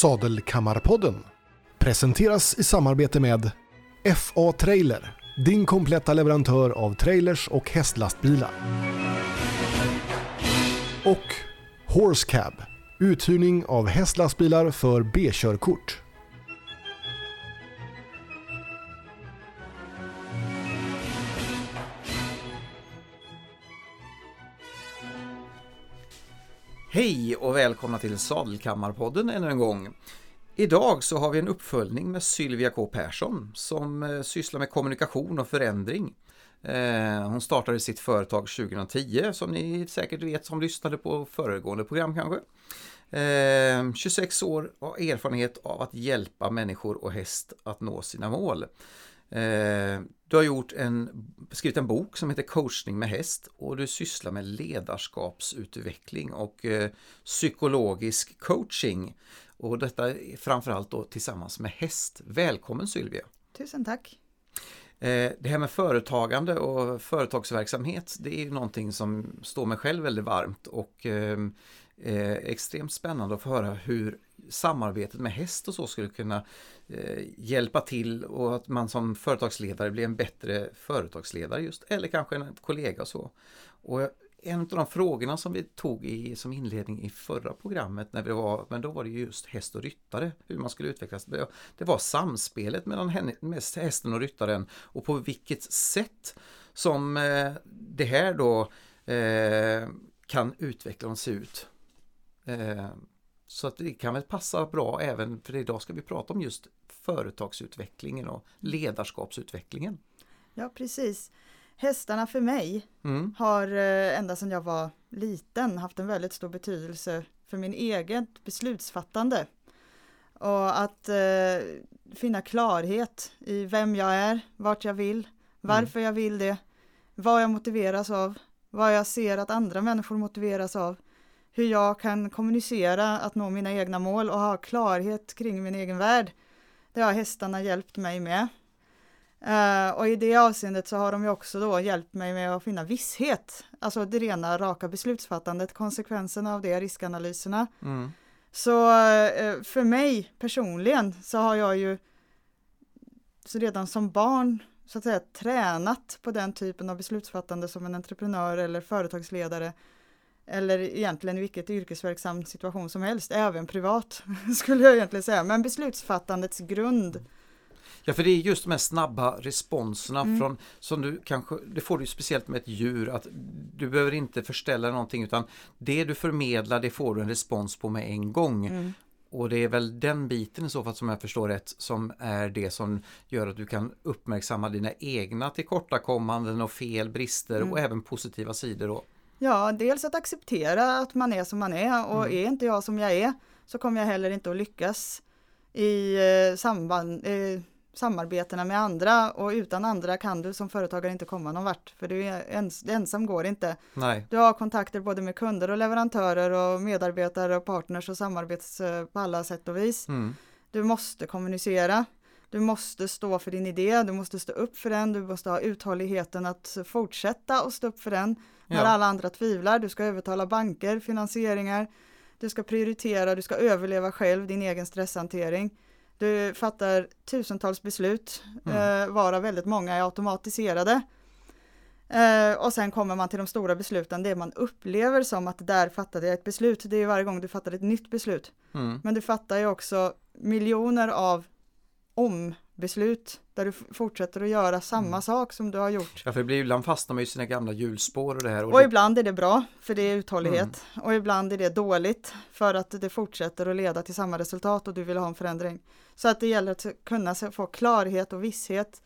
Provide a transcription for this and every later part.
Sadelkammarpodden presenteras i samarbete med FA Trailer, din kompletta leverantör av trailers och hästlastbilar. Och Horse Cab, uthyrning av hästlastbilar för B-körkort. Och välkomna till Sadelkammarpodden ännu en gång. Idag så har vi en uppföljning med Sylvia K Persson som eh, sysslar med kommunikation och förändring. Eh, hon startade sitt företag 2010 som ni säkert vet som lyssnade på föregående program kanske. Eh, 26 år och erfarenhet av att hjälpa människor och häst att nå sina mål. Du har gjort en, skrivit en bok som heter Coachning med häst och du sysslar med ledarskapsutveckling och psykologisk coaching. Och detta framförallt då tillsammans med häst. Välkommen Sylvia! Tusen tack! Eh, det här med företagande och företagsverksamhet det är någonting som står mig själv väldigt varmt och eh, extremt spännande att få höra hur samarbetet med häst och så skulle kunna eh, Eh, hjälpa till och att man som företagsledare blir en bättre företagsledare just eller kanske en kollega och så. Och en av de frågorna som vi tog i, som inledning i förra programmet, när vi var, men då var det just häst och ryttare, hur man skulle utvecklas. Det var samspelet mellan hästen och ryttaren och på vilket sätt som eh, det här då eh, kan utveckla och se ut. Eh, så att det kan väl passa bra även, för idag ska vi prata om just företagsutvecklingen och ledarskapsutvecklingen. Ja, precis. Hästarna för mig mm. har eh, ända sedan jag var liten haft en väldigt stor betydelse för min eget beslutsfattande. Och att eh, finna klarhet i vem jag är, vart jag vill, varför mm. jag vill det, vad jag motiveras av, vad jag ser att andra människor motiveras av, hur jag kan kommunicera att nå mina egna mål och ha klarhet kring min egen värld. Det har hästarna hjälpt mig med. Uh, och i det avseendet så har de ju också då hjälpt mig med att finna visshet, alltså det rena raka beslutsfattandet, konsekvenserna av det, riskanalyserna. Mm. Så uh, för mig personligen så har jag ju så redan som barn så att säga tränat på den typen av beslutsfattande som en entreprenör eller företagsledare eller egentligen i vilket yrkesverksam situation som helst, även privat skulle jag egentligen säga, men beslutsfattandets grund Ja, för det är just de här snabba responserna mm. från som du kanske, det får du speciellt med ett djur, att du behöver inte förställa någonting utan det du förmedlar det får du en respons på med en gång. Mm. Och det är väl den biten i så fall som jag förstår rätt som är det som gör att du kan uppmärksamma dina egna tillkortakommanden och fel, brister mm. och även positiva sidor. Då. Ja, dels att acceptera att man är som man är och mm. är inte jag som jag är så kommer jag heller inte att lyckas i eh, samband, eh, samarbetena med andra och utan andra kan du som företagare inte komma någon vart för du är ens, ensam går inte. Nej. Du har kontakter både med kunder och leverantörer och medarbetare och partners och samarbets eh, på alla sätt och vis. Mm. Du måste kommunicera. Du måste stå för din idé, du måste stå upp för den, du måste ha uthålligheten att fortsätta och stå upp för den när ja. alla andra tvivlar. Du ska övertala banker, finansieringar, du ska prioritera, du ska överleva själv, din egen stresshantering. Du fattar tusentals beslut, mm. eh, varav väldigt många är automatiserade. Eh, och sen kommer man till de stora besluten, det man upplever som att där fattade jag ett beslut. Det är varje gång du fattar ett nytt beslut. Mm. Men du fattar ju också miljoner av ombeslut där du fortsätter att göra samma mm. sak som du har gjort. Ja, för ibland fastnar man i sina gamla hjulspår och det här. Och, och ibland är det bra, för det är uthållighet. Mm. Och ibland är det dåligt, för att det fortsätter att leda till samma resultat och du vill ha en förändring. Så att det gäller att kunna få klarhet och visshet.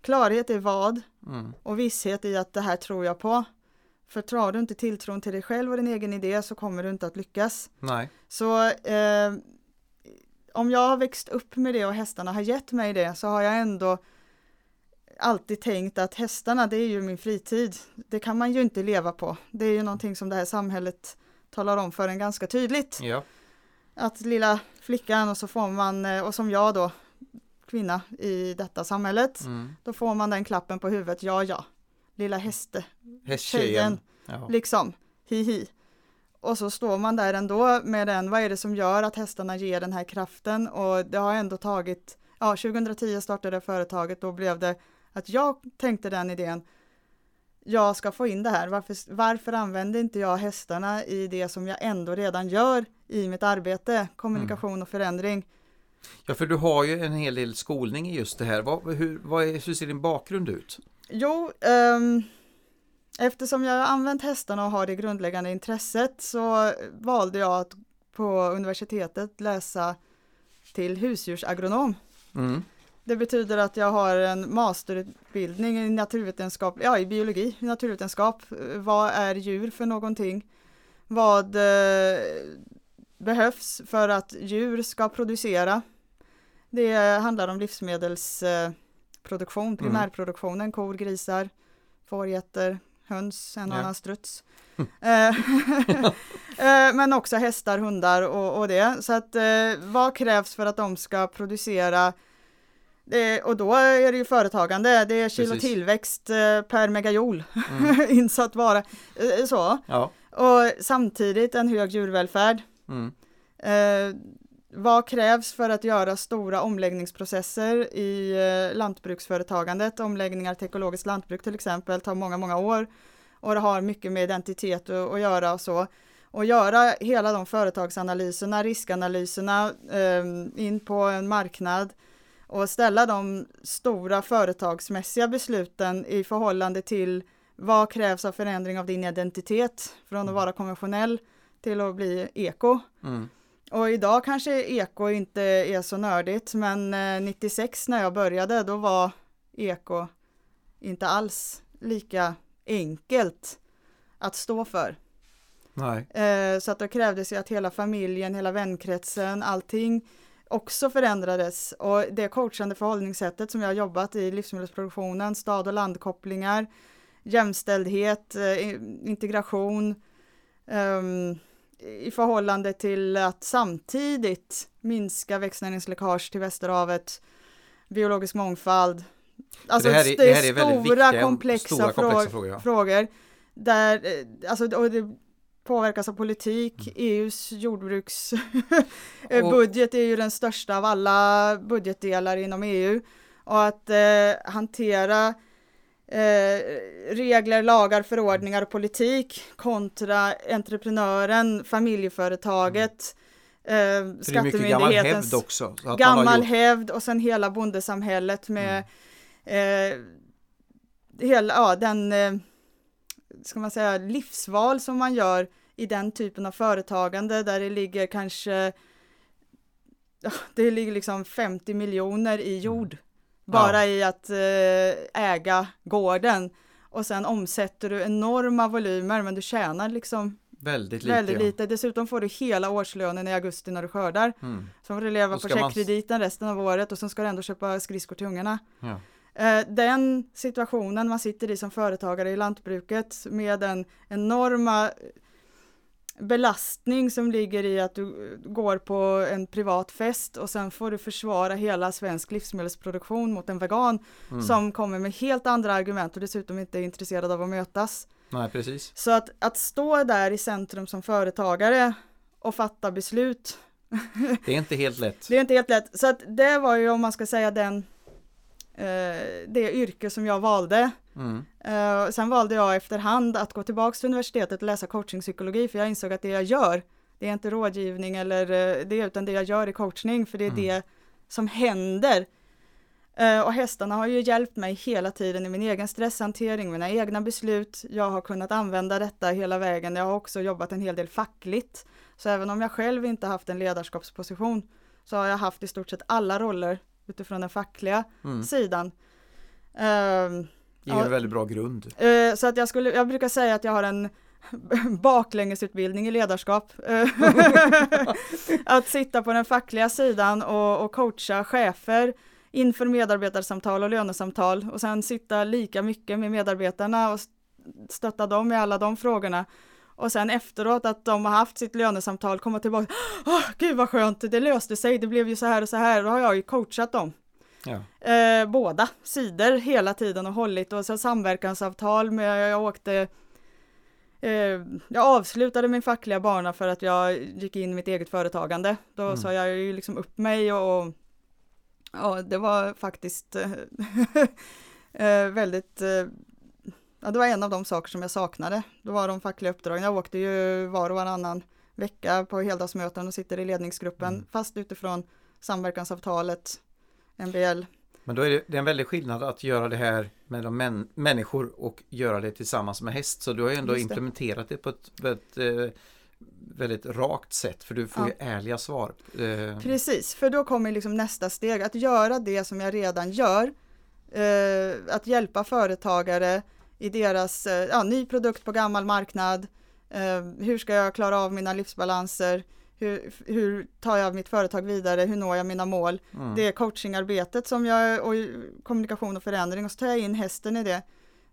Klarhet i vad? Mm. Och visshet i att det här tror jag på. För tar du inte tilltron till dig själv och din egen idé så kommer du inte att lyckas. Nej. Så eh, om jag har växt upp med det och hästarna har gett mig det så har jag ändå alltid tänkt att hästarna det är ju min fritid. Det kan man ju inte leva på. Det är ju någonting som det här samhället talar om för en ganska tydligt. Ja. Att lilla flickan och så får man, eh, och som jag då, kvinna i detta samhället, mm. då får man den klappen på huvudet, ja ja, lilla häste, Hästtjejen, liksom, hihi. Och så står man där ändå med den, vad är det som gör att hästarna ger den här kraften och det har ändå tagit, ja 2010 startade företaget, då blev det att jag tänkte den idén, jag ska få in det här, varför, varför använder inte jag hästarna i det som jag ändå redan gör i mitt arbete, kommunikation mm. och förändring. Ja, för du har ju en hel del skolning i just det här. Vad, hur, vad är, hur ser din bakgrund ut? Jo, um, eftersom jag har använt hästarna och har det grundläggande intresset så valde jag att på universitetet läsa till husdjursagronom. Mm. Det betyder att jag har en masterutbildning i naturvetenskap, ja i biologi, naturvetenskap. Vad är djur för någonting? Vad eh, behövs för att djur ska producera? Det handlar om livsmedelsproduktion, mm. primärproduktionen, kor, grisar, fårgetter, höns, en och ja. annan struts. Eh, eh, men också hästar, hundar och, och det. Så att eh, vad krävs för att de ska producera det, och då är det ju företagande, det är kilo Precis. tillväxt per megajoule mm. insatt vara. Så. Ja. Och samtidigt en hög djurvälfärd. Mm. Vad krävs för att göra stora omläggningsprocesser i eh, lantbruksföretagandet? Omläggningar till ekologiskt lantbruk till exempel tar många, många år och det har mycket med identitet att göra och så. Och göra hela de företagsanalyserna, riskanalyserna eh, in på en marknad och ställa de stora företagsmässiga besluten i förhållande till vad krävs av förändring av din identitet från att mm. vara konventionell till att bli eko. Mm. Och idag kanske eko inte är så nördigt, men 96 eh, när jag började, då var eko inte alls lika enkelt att stå för. Nej. Eh, så att då krävdes ju att hela familjen, hela vänkretsen, allting också förändrades och det coachande förhållningssättet som jag har jobbat i livsmedelsproduktionen, stad och landkopplingar, jämställdhet, eh, integration, um, i förhållande till att samtidigt minska växtnäringsläckage till Västerhavet, biologisk mångfald. Alltså det, här är, det är, det är stora, viktiga, komplexa, stora komplexa frågor, ja. frågor, där, eh, alltså, och det påverkas av politik, mm. EUs jordbruksbudget är ju den största av alla budgetdelar inom EU och att eh, hantera Eh, regler, lagar, förordningar och politik kontra entreprenören, familjeföretaget, mm. eh, skattemyndighetens gammal hävd också. gammal gjort... hävd och sen hela bondesamhället med mm. eh, hela, ja, den, eh, ska man säga, livsval som man gör i den typen av företagande där det ligger kanske, det ligger liksom 50 miljoner i jord. Bara ja. i att eh, äga gården. Och sen omsätter du enorma volymer men du tjänar liksom Väldigt lite. Väldigt lite. Ja. Dessutom får du hela årslönen i augusti när du skördar. Mm. Så får du leva på checkkrediten man... resten av året och sen ska du ändå köpa skridskor till ungarna. Ja. Eh, den situationen man sitter i som företagare i lantbruket med den enorma belastning som ligger i att du går på en privat fest och sen får du försvara hela svensk livsmedelsproduktion mot en vegan mm. som kommer med helt andra argument och dessutom inte är intresserad av att mötas. Nej, precis. Så att, att stå där i centrum som företagare och fatta beslut. det är inte helt lätt. Det är inte helt lätt. Så att det var ju om man ska säga den det yrke som jag valde. Mm. Uh, sen valde jag efterhand att gå tillbaka till universitetet och läsa coachingpsykologi för jag insåg att det jag gör, det är inte rådgivning eller uh, det, utan det jag gör är coachning för det är mm. det som händer. Och hästarna har ju hjälpt mig hela tiden i min egen stresshantering, mina egna beslut. Jag har kunnat använda detta hela vägen. Jag har också jobbat en hel del fackligt. Så även om jag själv inte haft en ledarskapsposition så har jag haft i stort sett alla roller utifrån den fackliga mm. sidan. Uh, Ger en väldigt bra grund. Uh, så att jag skulle, jag brukar säga att jag har en baklängesutbildning i ledarskap. att sitta på den fackliga sidan och, och coacha chefer inför medarbetarsamtal och lönesamtal och sen sitta lika mycket med medarbetarna och stötta dem i alla de frågorna. Och sen efteråt att de har haft sitt lönesamtal komma tillbaka. Oh, Gud vad skönt, det löste sig, det blev ju så här och så här. Då har jag ju coachat dem. Ja. Eh, båda sidor hela tiden och hållit och så samverkansavtal med, jag åkte jag avslutade min fackliga bana för att jag gick in i mitt eget företagande. Då mm. sa jag ju liksom upp mig och, ja, det var faktiskt väldigt Ja, det var en av de saker som jag saknade. Det var de fackliga uppdragen. Jag åkte ju var och varannan vecka på heldagsmöten och sitter i ledningsgruppen mm. fast utifrån samverkansavtalet, MBL. Men då är det, det är en väldig skillnad att göra det här med de män, människor och göra det tillsammans med häst. Så du har ju ändå det. implementerat det på ett väldigt, eh, väldigt rakt sätt för du får ja. ju ärliga svar. Eh. Precis, för då kommer liksom nästa steg att göra det som jag redan gör. Eh, att hjälpa företagare i deras eh, ja, ny produkt på gammal marknad. Eh, hur ska jag klara av mina livsbalanser? Hur, hur tar jag mitt företag vidare? Hur når jag mina mål? Mm. Det är coachingarbetet som jag, och kommunikation och förändring och så tar jag in hästen i det.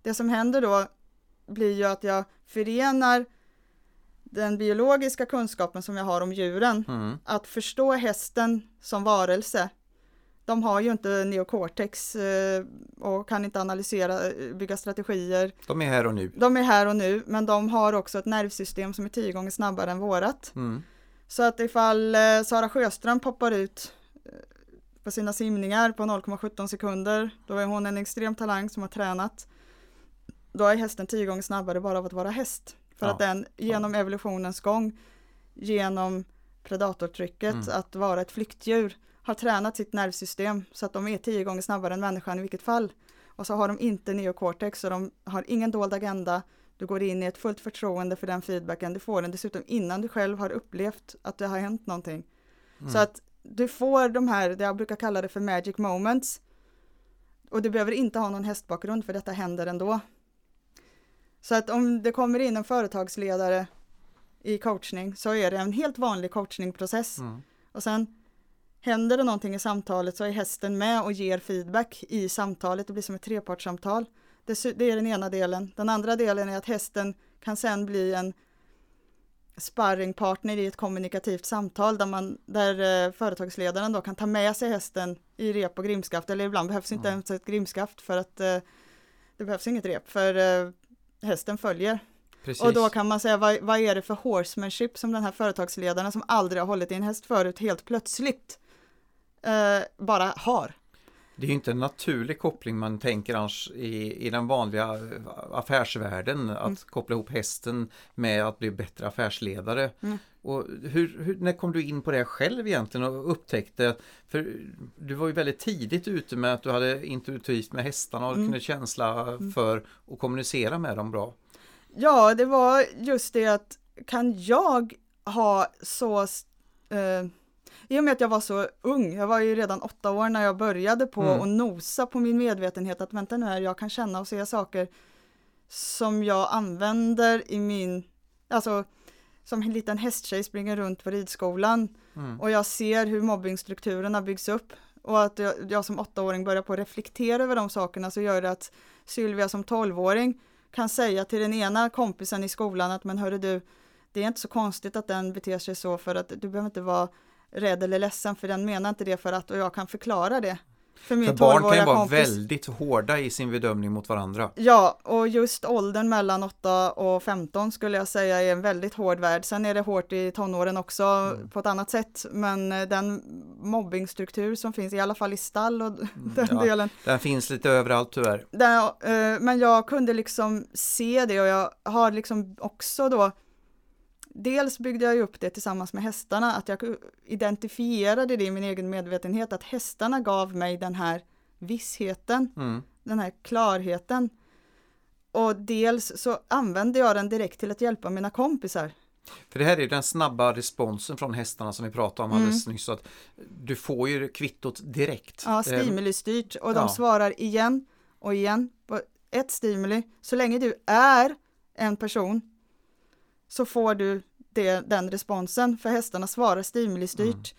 Det som händer då blir ju att jag förenar den biologiska kunskapen som jag har om djuren, mm. att förstå hästen som varelse de har ju inte neocortex eh, och kan inte analysera, eh, bygga strategier. De är här och nu. De är här och nu, men de har också ett nervsystem som är tio gånger snabbare än vårat. Mm. Så att ifall eh, Sara Sjöström poppar ut på sina simningar på 0,17 sekunder, då är hon en extrem talang som har tränat. Då är hästen tio gånger snabbare bara av att vara häst. För ja. att den genom evolutionens gång, genom predatortrycket, mm. att vara ett flyktdjur, har tränat sitt nervsystem så att de är tio gånger snabbare än människan i vilket fall. Och så har de inte neocortex så de har ingen dold agenda. Du går in i ett fullt förtroende för den feedbacken. Du får den dessutom innan du själv har upplevt att det har hänt någonting. Mm. Så att du får de här, det jag brukar kalla det för magic moments. Och du behöver inte ha någon hästbakgrund för detta händer ändå. Så att om det kommer in en företagsledare i coachning så är det en helt vanlig coachningprocess. Mm. Och sen Händer det någonting i samtalet så är hästen med och ger feedback i samtalet. Det blir som ett trepartssamtal. Det, är den ena delen. Den andra delen är att hästen kan sen bli en sparringpartner i ett kommunikativt samtal där, man, där eh, företagsledaren då kan ta med sig hästen i rep och grimskaft eller ibland behövs inte mm. ens ett grimskaft för att eh, det behövs inget rep för eh, hästen följer. Precis. Och då kan man säga vad, vad är det för horsemanship som den här företagsledaren som aldrig har hållit i en häst förut helt plötsligt eh, bara har. Det är ju inte en naturlig koppling man tänker annars i, i den vanliga affärsvärlden att mm. koppla ihop hästen med att bli bättre affärsledare. Mm. Och hur, hur, när kom du in på det själv egentligen och upptäckte, för du var ju väldigt tidigt ute med att du hade intuitivt med hästarna och mm. kunde känsla mm. för att kommunicera med dem bra. Ja, det var just det att kan jag ha så eh, i och med att jag var så ung, jag var ju redan åtta år när jag började på mm. att nosa på min medvetenhet att vänta nu här, jag kan känna och se saker som jag använder i min, alltså som en liten hästtjej springer runt på ridskolan mm. och jag ser hur mobbingstrukturerna byggs upp och att jag, jag som åttaåring börjar på att reflektera över de sakerna så gör det att Sylvia som tolvåring kan säga till den ena kompisen i skolan att men hörru du, det är inte så konstigt att den beter sig så för att du behöver inte vara rädd eller ledsen för den menar inte det för att och jag kan förklara det. För, min för barn kan ju vara kompis. väldigt hårda i sin bedömning mot varandra. Ja, och just åldern mellan 8 och 15 skulle jag säga är en väldigt hård värld. Sen är det hårt i tonåren också mm. på ett annat sätt. Men eh, den mobbingstruktur som finns, i alla fall i stall och mm, den ja, delen. Den finns lite överallt tyvärr. Den, uh, men jag kunde liksom se det och jag har liksom också då dels byggde jag upp det tillsammans med hästarna, att jag identifierade det i min egen medvetenhet, att hästarna gav mig den här vissheten, mm. den här klarheten. Och dels så använde jag den direkt till att hjälpa mina kompisar. För det här är den snabba responsen från hästarna som vi pratade om alldeles mm. nyss. Så att du får ju kvittot direkt. Ja, stimulistyrt och de ja. svarar igen och igen på ett stimuli. Så länge du är en person så får du det, den responsen, för hästarna svarar stimulistyrt.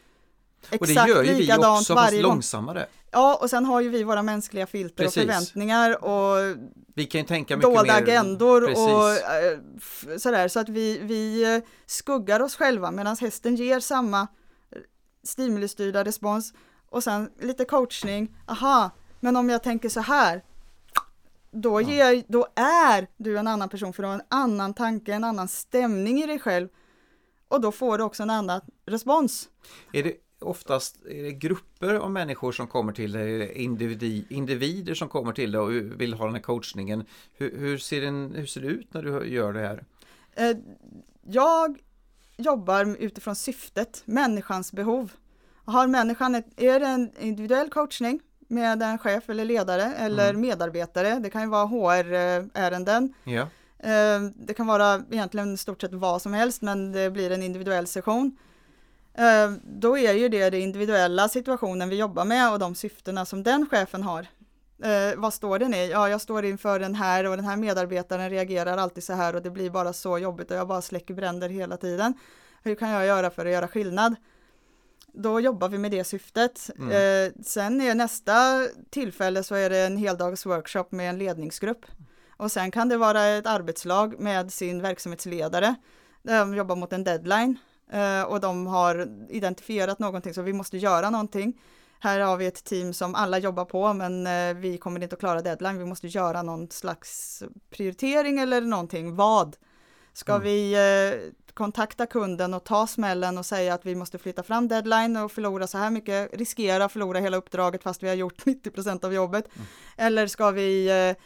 Mm. Och det gör ju vi också, fast långsammare. Ja, och sen har ju vi våra mänskliga filter Precis. och förväntningar och vi kan ju tänka mycket dolda mer... agendor Precis. och äh, sådär, så att vi, vi eh, skuggar oss själva medan hästen ger samma eh, stimulistyrda respons och sen lite coachning, aha, men om jag tänker så här, då, ger, då är du en annan person för du har en annan tanke, en annan stämning i dig själv. Och då får du också en annan respons. Är det oftast är det grupper av människor som kommer till dig, individ, individer som kommer till dig och vill ha den här coachningen. Hur, hur, ser den, hur ser det ut när du gör det här? Eh, jag jobbar utifrån syftet, människans behov. Har människan ett, är det en individuell coachning med en chef eller ledare eller mm. medarbetare, det kan ju vara HR-ärenden. Eh, det kan vara egentligen stort sett vad som helst men det blir en individuell session. Eh, då är ju det den individuella situationen vi jobbar med och de syftena som den chefen har. Eh, vad står den i? Ja, jag står inför den här och den här medarbetaren reagerar alltid så här och det blir bara så jobbigt och jag bara släcker bränder hela tiden. Hur kan jag göra för att göra skillnad? Då jobbar vi med det syftet. Mm. Eh, sen är nästa tillfälle så är det en heldags workshop med en ledningsgrupp. Och sen kan det vara ett arbetslag med sin verksamhetsledare. De jobbar mot en deadline eh, och de har identifierat någonting så vi måste göra någonting. Här har vi ett team som alla jobbar på men eh, vi kommer inte att klara deadline. Vi måste göra någon slags prioritering eller någonting. Vad? Ska mm. vi eh, kontakta kunden och ta smällen och säga att vi måste flytta fram deadline och förlora så här mycket, riskera att förlora hela uppdraget fast vi har gjort 90% av jobbet. Mm. Eller ska vi eh,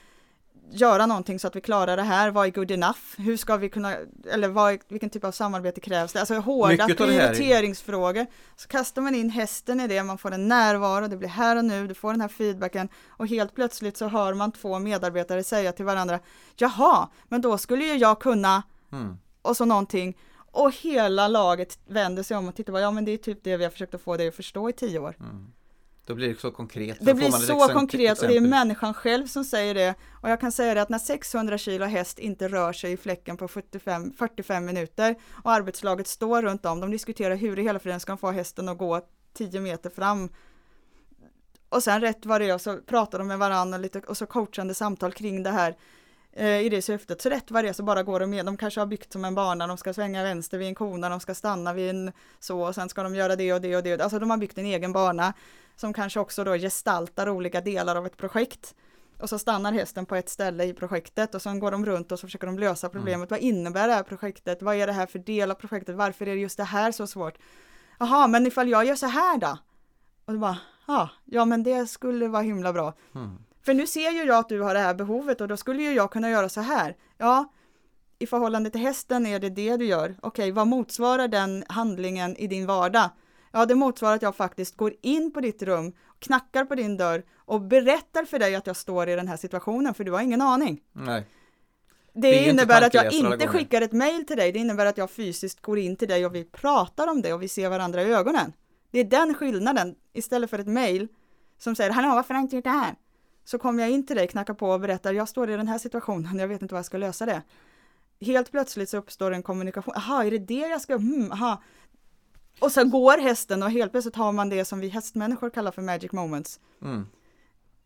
göra någonting så att vi klarar det här, vad är good enough, hur ska vi kunna, eller vad, vilken typ av samarbete krävs det, alltså hårda prioriteringsfrågor. Så kastar man in hästen i det, man får en närvaro, det blir här och nu, du får den här feedbacken och helt plötsligt så hör man två medarbetare säga till varandra, jaha, men då skulle ju jag kunna, mm. Och så någonting, och hela laget vänder sig om och tittar på, ja men det är typ det vi har försökt att få dig att förstå i tio år. Mm. Då blir det så konkret. Det blir så konkret och det är människan själv som säger det. Och jag kan säga det att när 600 kilo häst inte rör sig i fläcken på 75, 45 minuter och arbetslaget står runt om, de diskuterar hur i hela friden ska de få hästen att gå 10 meter fram. Och sen rätt vad det är så pratar de med varandra lite och så coachande samtal kring det här i det syftet. Så rätt vad det är så bara går de med. De kanske har byggt som en bana, de ska svänga vänster vid en kona, de ska stanna vid en så och sen ska de göra det och det och det. Alltså de har byggt en egen bana som kanske också då gestaltar olika delar av ett projekt. Och så stannar hästen på ett ställe i projektet och sen går de runt och så försöker de lösa problemet. Mm. Vad innebär det här projektet? Vad är det här för del av projektet? Varför är just det här så svårt? Jaha, men ifall jag gör så här då? Och då bara, ja, ja men det skulle vara himla bra. Mm. För nu ser ju jag att du har det här behovet och då skulle ju jag kunna göra så här. Ja, i förhållande till hästen är det det du gör. Okej, okay, vad motsvarar den handlingen i din vardag? Ja, det motsvarar att jag faktiskt går in på ditt rum, knackar på din dörr och berättar för dig att jag står i den här situationen, för du har ingen aning. Nej. Det, det innebär att jag inte skickar ett mail till dig, det innebär att jag fysiskt går in till dig och vi pratar om det och vi ser varandra i ögonen. Det är den skillnaden, istället för ett mail som säger ”Hallå, varför har jag inte gjort det här?” Så kommer jag in till dig, knackar på och berättar ”Jag står i den här situationen, jag vet inte vad jag ska lösa det” helt plötsligt så uppstår en kommunikation. Jaha, är det det jag ska, hmm, aha. Och så går hästen och helt plötsligt har man det som vi hästmänniskor kallar för magic moments. Mm.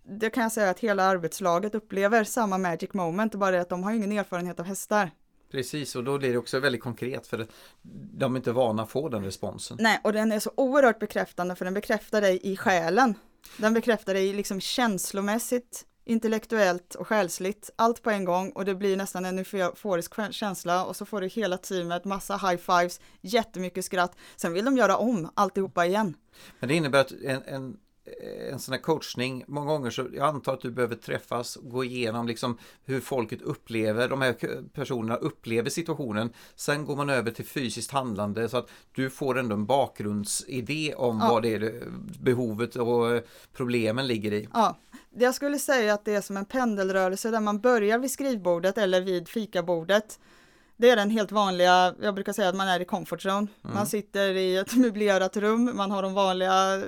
Det kan jag säga att hela arbetslaget upplever samma magic moment, bara det att de har ingen erfarenhet av hästar. Precis, och då blir det också väldigt konkret för de är inte vana att få den responsen. Nej, och den är så oerhört bekräftande för den bekräftar dig i själen. Den bekräftar dig liksom känslomässigt, intellektuellt och själsligt, allt på en gång och det blir nästan en euforisk känsla och så får du hela teamet massa high-fives, jättemycket skratt, sen vill de göra om alltihopa igen. Men det innebär att en, en en sån här coachning, många gånger så jag antar att du behöver träffas och gå igenom liksom hur folket upplever, de här personerna upplever situationen. Sen går man över till fysiskt handlande så att du får ändå en bakgrundsidé om ja. vad det är behovet och problemen ligger i. Ja, jag skulle säga att det är som en pendelrörelse där man börjar vid skrivbordet eller vid fikabordet. Det är den helt vanliga, jag brukar säga att man är i comfort zone. Mm. Man sitter i ett möblerat rum, man har de vanliga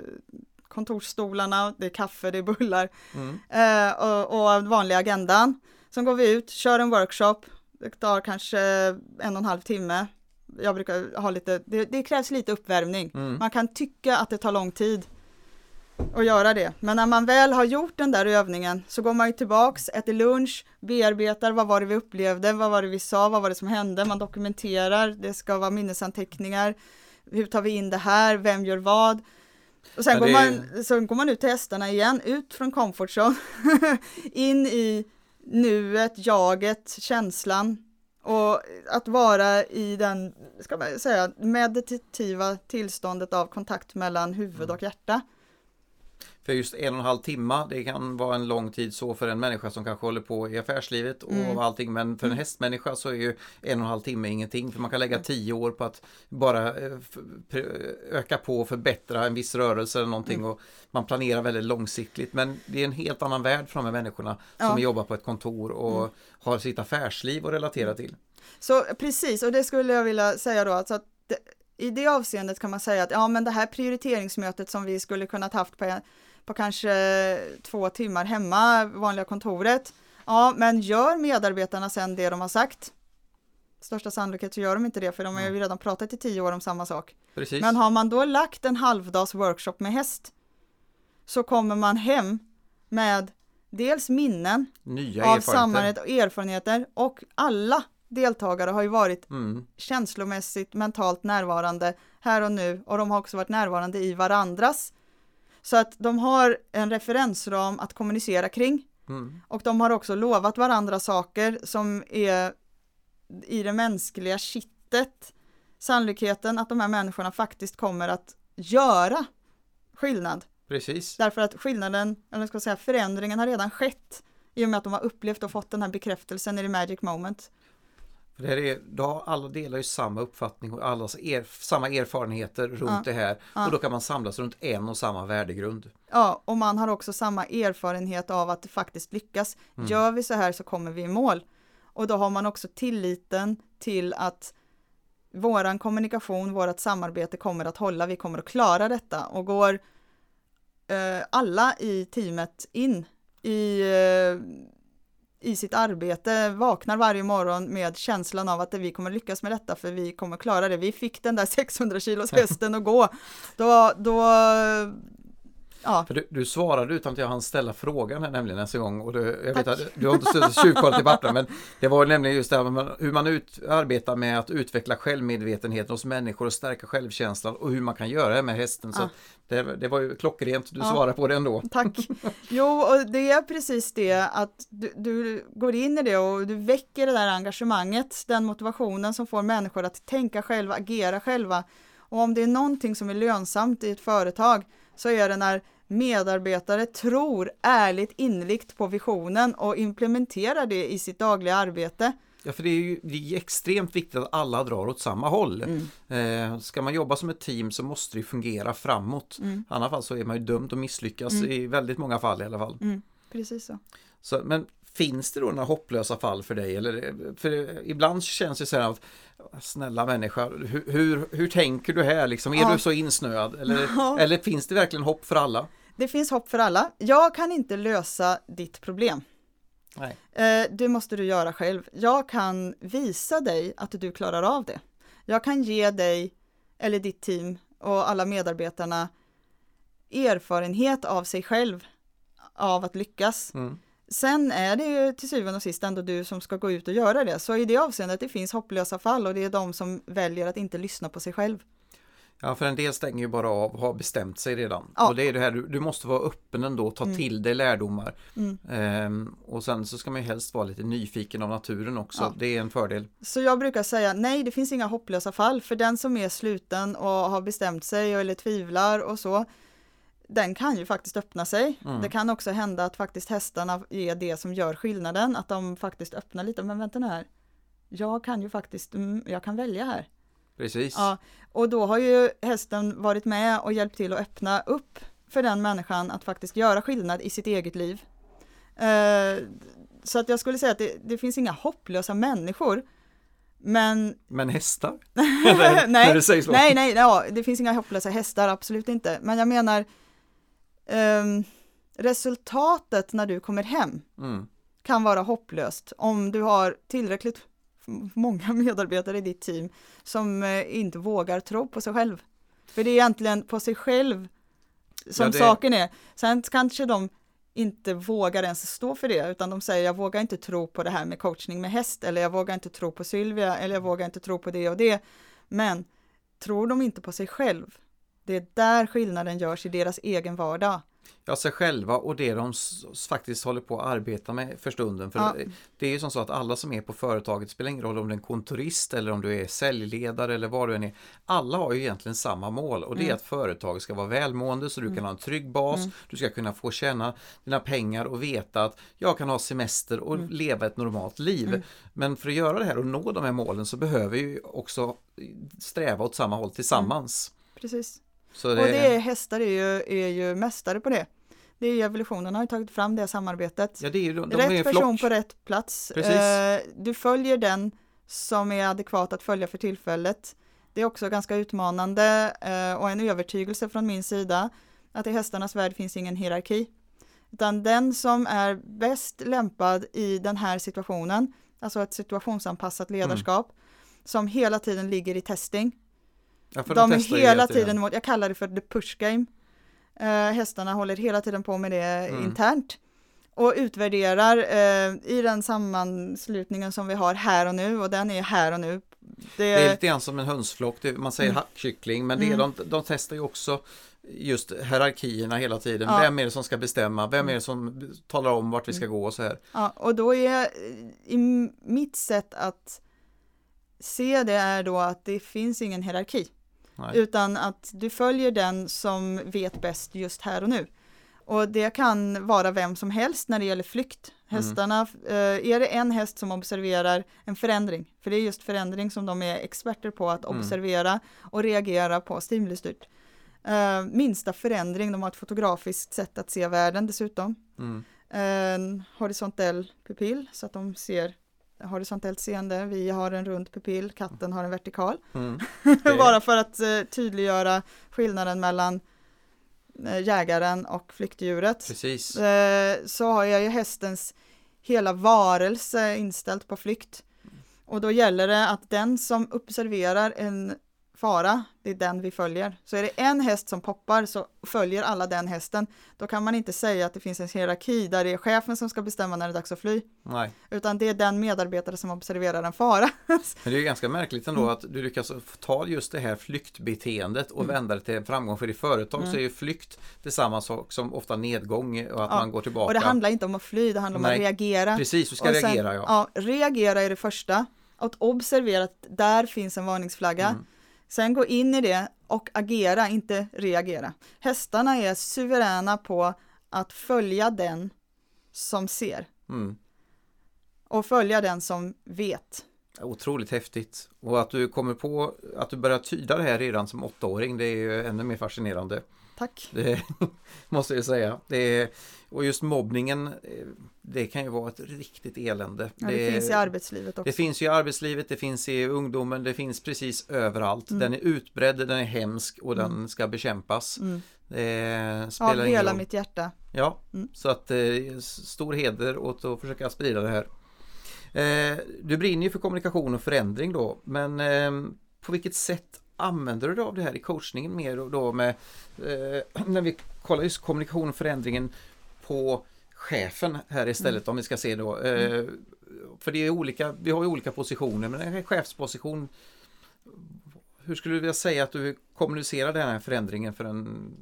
kontorsstolarna, det är kaffe, det är bullar mm. eh, och, och vanliga agendan. Sen går vi ut, kör en workshop, det tar kanske en och en halv timme. Jag brukar ha lite, det, det krävs lite uppvärmning. Mm. Man kan tycka att det tar lång tid att göra det. Men när man väl har gjort den där övningen så går man ju tillbaks, äter lunch, bearbetar vad var det vi upplevde, vad var det vi sa, vad var det som hände, man dokumenterar, det ska vara minnesanteckningar, hur tar vi in det här, vem gör vad. Och sen, går man, så går man ut till hästarna igen, ut från comfort zone, in i nuet, jaget, känslan. Och att vara i den, ska man säga, meditativa tillståndet av kontakt mellan huvud och hjärta. För just en och en halv timme, det kan vara en lång tid så för en människa som kanske håller på i affärslivet och mm. allting. Men för en mm. hästmänniska så är ju en och en halv timme ingenting. För man kan lägga mm. tio år på att bara eh, öka på och förbättra en viss rörelse eller någonting. Mm. Och man planerar väldigt långsiktigt. Men det är en helt annan värld för de här människorna som ja. jobbar på ett kontor och mm. har sitt affärsliv att relatera till. Så precis, och det skulle jag vilja säga då. Alltså att det, i det avseendet kan man säga att ja, men det här prioriteringsmötet som vi skulle kunnat haft på på kanske två timmar hemma, vanliga kontoret. Ja, men gör medarbetarna sen det de har sagt? Största sannolikhet så gör de inte det, för de har ju redan pratat i tio år om samma sak. Precis. Men har man då lagt en halvdags workshop med häst, så kommer man hem med dels minnen Nya av samhället och erfarenheter och alla deltagare har ju varit mm. känslomässigt, mentalt närvarande här och nu och de har också varit närvarande i varandras så att de har en referensram att kommunicera kring. Mm. Och de har också lovat varandra saker som är i det mänskliga kittet. Sannolikheten att de här människorna faktiskt kommer att göra skillnad. Precis. Därför att skillnaden, eller ska säga förändringen har redan skett i och med att de har upplevt och fått den här bekräftelsen i the magic moment. För det är, då alla delar ju samma uppfattning och alla er, samma erfarenheter runt ja. det här. Ja. Och då kan man samlas runt en och samma värdegrund. Ja, och man har också samma erfarenhet av att det faktiskt lyckas. Mm. Gör vi så här så kommer vi i mål. Och då har man också tilliten till att våran kommunikation, vårat samarbete kommer att hålla, vi kommer att klara detta och går eh, alla i teamet in i eh, i sitt arbete vaknar varje morgon med känslan av att vi kommer lyckas med detta för vi kommer klara det. Vi fick den där 600 kilos hästen att gå. Då, då Ja. För du, du, svarade utan att jag hann ställa frågan här nämligen nästa gång och du, jag vet att du har inte tjuvkollat i pappren men det var nämligen just det här hur man ut, arbetar med att utveckla självmedvetenheten hos människor och stärka självkänslan och hur man kan göra det med hästen. Så det, det, var ju klockrent, du ja. svarade på det ändå. Tack! Jo, och det är precis det att du, du går in i det och du väcker det där engagemanget, den motivationen som får människor att tänka själva, agera själva. Och om det är någonting som är lönsamt i ett företag så är det när medarbetare tror ärligt inrikt på visionen och implementerar det i sitt dagliga arbete. Ja, för det är ju det är extremt viktigt att alla drar åt samma håll. Mm. Eh, ska man jobba som ett team så måste det fungera framåt. Mm. I annat fall så är man ju dömd att misslyckas mm. i väldigt många fall i alla fall. Mm. Precis så. så. Men finns det då några hopplösa fall för dig? Eller, för ibland känns det så här att snälla människa, hur, hur, hur tänker du här liksom? Är ja. du så insnöad? Eller, ja. eller finns det verkligen hopp för alla? Det finns hopp för alla. Jag kan inte lösa ditt problem. Nej. Eh, det måste du göra själv. Jag kan visa dig att du klarar av det. Jag kan ge dig, eller ditt team och alla medarbetarna erfarenhet av sig själv av att lyckas. Mm. Sen är det ju till syvende och sist ändå du som ska gå ut och göra det. Så i det avseendet det finns hopplösa fall och det är de som väljer att inte lyssna på sig själv. Ja, för en del stänger ju bara av, har bestämt sig redan. Ja. Och det är det här, du, du måste vara öppen ändå, ta mm. till dig lärdomar. Mm. Ehm, och sen så ska man ju helst vara lite nyfiken av naturen också, ja. det är en fördel. Så jag brukar säga, nej det finns inga hopplösa fall, för den som är sluten och har bestämt sig eller tvivlar och så, den kan ju faktiskt öppna sig. Mm. Det kan också hända att faktiskt hästarna är det som gör skillnaden, att de faktiskt öppnar lite, men vänta nu här, jag kan ju faktiskt, mm, jag kan välja här. Precis. Ja, och då har ju hästen varit med och hjälpt till att öppna upp för den människan att faktiskt göra skillnad i sitt eget liv. Uh, så att jag skulle säga att det, det, finns inga hopplösa människor. Men... Men hästar? nej, nej, nej, ja, det finns inga hopplösa hästar, absolut inte. Men jag menar, um, resultatet när du kommer hem mm. kan vara hopplöst om du har tillräckligt många medarbetare i ditt team som eh, inte vågar tro på sig själv. För det är egentligen på sig själv som ja, det... saken är. Sen kanske de inte vågar ens stå för det, utan de säger jag vågar inte tro på det här med coachning med häst, eller jag vågar inte tro på Sylvia, eller jag vågar inte tro på det och det. Men tror de inte på sig själv, det är där skillnaden görs i deras egen vardag. Ja, sig själva och det de faktiskt håller på att arbeta med för stunden. För ja. Det är ju som så att alla som är på företaget, spelar ingen roll om du är en kontorist eller om du är säljledare eller vad du än är. Alla har ju egentligen samma mål och det är mm. att företaget ska vara välmående så du mm. kan ha en trygg bas. Mm. Du ska kunna få tjäna dina pengar och veta att jag kan ha semester och mm. leva ett normalt liv. Mm. Men för att göra det här och nå de här målen så behöver vi också sträva åt samma håll tillsammans. Precis. Så det... Och det är, hästar är ju, är ju mästare på det. Det är evolutionen har tagit fram det samarbetet. Ja, det är ju, de, rätt är person på rätt plats. Eh, du följer den som är adekvat att följa för tillfället. Det är också ganska utmanande eh, och en övertygelse från min sida att i hästarnas värld finns ingen hierarki. Utan den som är bäst lämpad i den här situationen, alltså ett situationsanpassat mm. ledarskap, mm. som hela tiden ligger i testing, Ja, de, de är hela tiden mot, jag kallar det för the push game. Uh, hästarna håller hela tiden på med det mm. internt och utvärderar uh, i den sammanslutningen som vi har här och nu och den är här och nu. Det, det är lite grann som en hönsflock, man säger mm. hackkyckling men det är, mm. de, de testar ju också just hierarkierna hela tiden. Ja. Vem är det som ska bestämma? Vem är det som talar om vart vi ska mm. gå och så här? Ja, och då är i mitt sätt att se det är då att det finns ingen hierarki. Nej. utan att du följer den som vet bäst just här och nu. Och det kan vara vem som helst när det gäller flykt. Mm. Hästarna, mm. är det en häst som observerar en förändring, för det är just förändring som de är experter på att mm. observera och reagera på stimulistyrt. Uh, minsta förändring, de har ett fotografiskt sätt att se världen dessutom. Mm. Uh, horisontell pupill så att de ser horisontellt seende, vi har en rund pupill, katten har en vertikal. Mm. Bara för att eh, tydliggöra skillnaden mellan eh, jägaren och flyktdjuret. Precis. Eh, så har jag ju hästens hela varelse inställt på flykt. Och då gäller det att den som observerar en fara, det är den vi följer. Så är det en häst som poppar så följer alla den hästen. Då kan man inte säga att det finns en hierarki där det är chefen som ska bestämma när det är dags att fly. Nej. Utan det är den medarbetare som observerar en fara. Men det är ganska märkligt ändå mm. att du lyckas ta just det här flyktbeteendet och mm. vända det till en framgång. För i företag mm. så är ju flykt det samma sak som ofta nedgång och att ja. man går tillbaka. Och det handlar inte om att fly, det handlar om Nej. att reagera. Precis, du ska sen, reagera ja. ja. Reagera är det första. Att observera att där finns en varningsflagga. Mm. Sen gå in i det och agera, inte reagera. Hästarna är suveräna på att följa den som ser. Mm. Och följa den som vet. Otroligt häftigt. Och att du kommer på att du börjar tyda det här redan som åttaåring, det är ju ännu mer fascinerande. Tack. Det måste jag säga. Är, och just mobbningen, eh, det kan ju vara ett riktigt elände. Ja, det, det, finns i arbetslivet också. Det finns i arbetslivet, det finns i ungdomen, det finns precis överallt. Mm. Den är utbredd, den är hemsk och mm. den ska bekämpas. Mm. Det spelar Av hela mitt hjärta. Ja, mm. så att eh, stor heder åt att försöka sprida det här. Eh, du brinner ju för kommunikation och förändring då, men på vilket sätt använder du dig av det här i coachningen mer då med eh, när vi kollar just kommunikation och förändringen på chefen här istället mm. om vi ska se då. Eh, mm. För det är olika, vi har ju olika positioner men en chefsposition hur skulle du vilja säga att du kommunicerar den här förändringen för en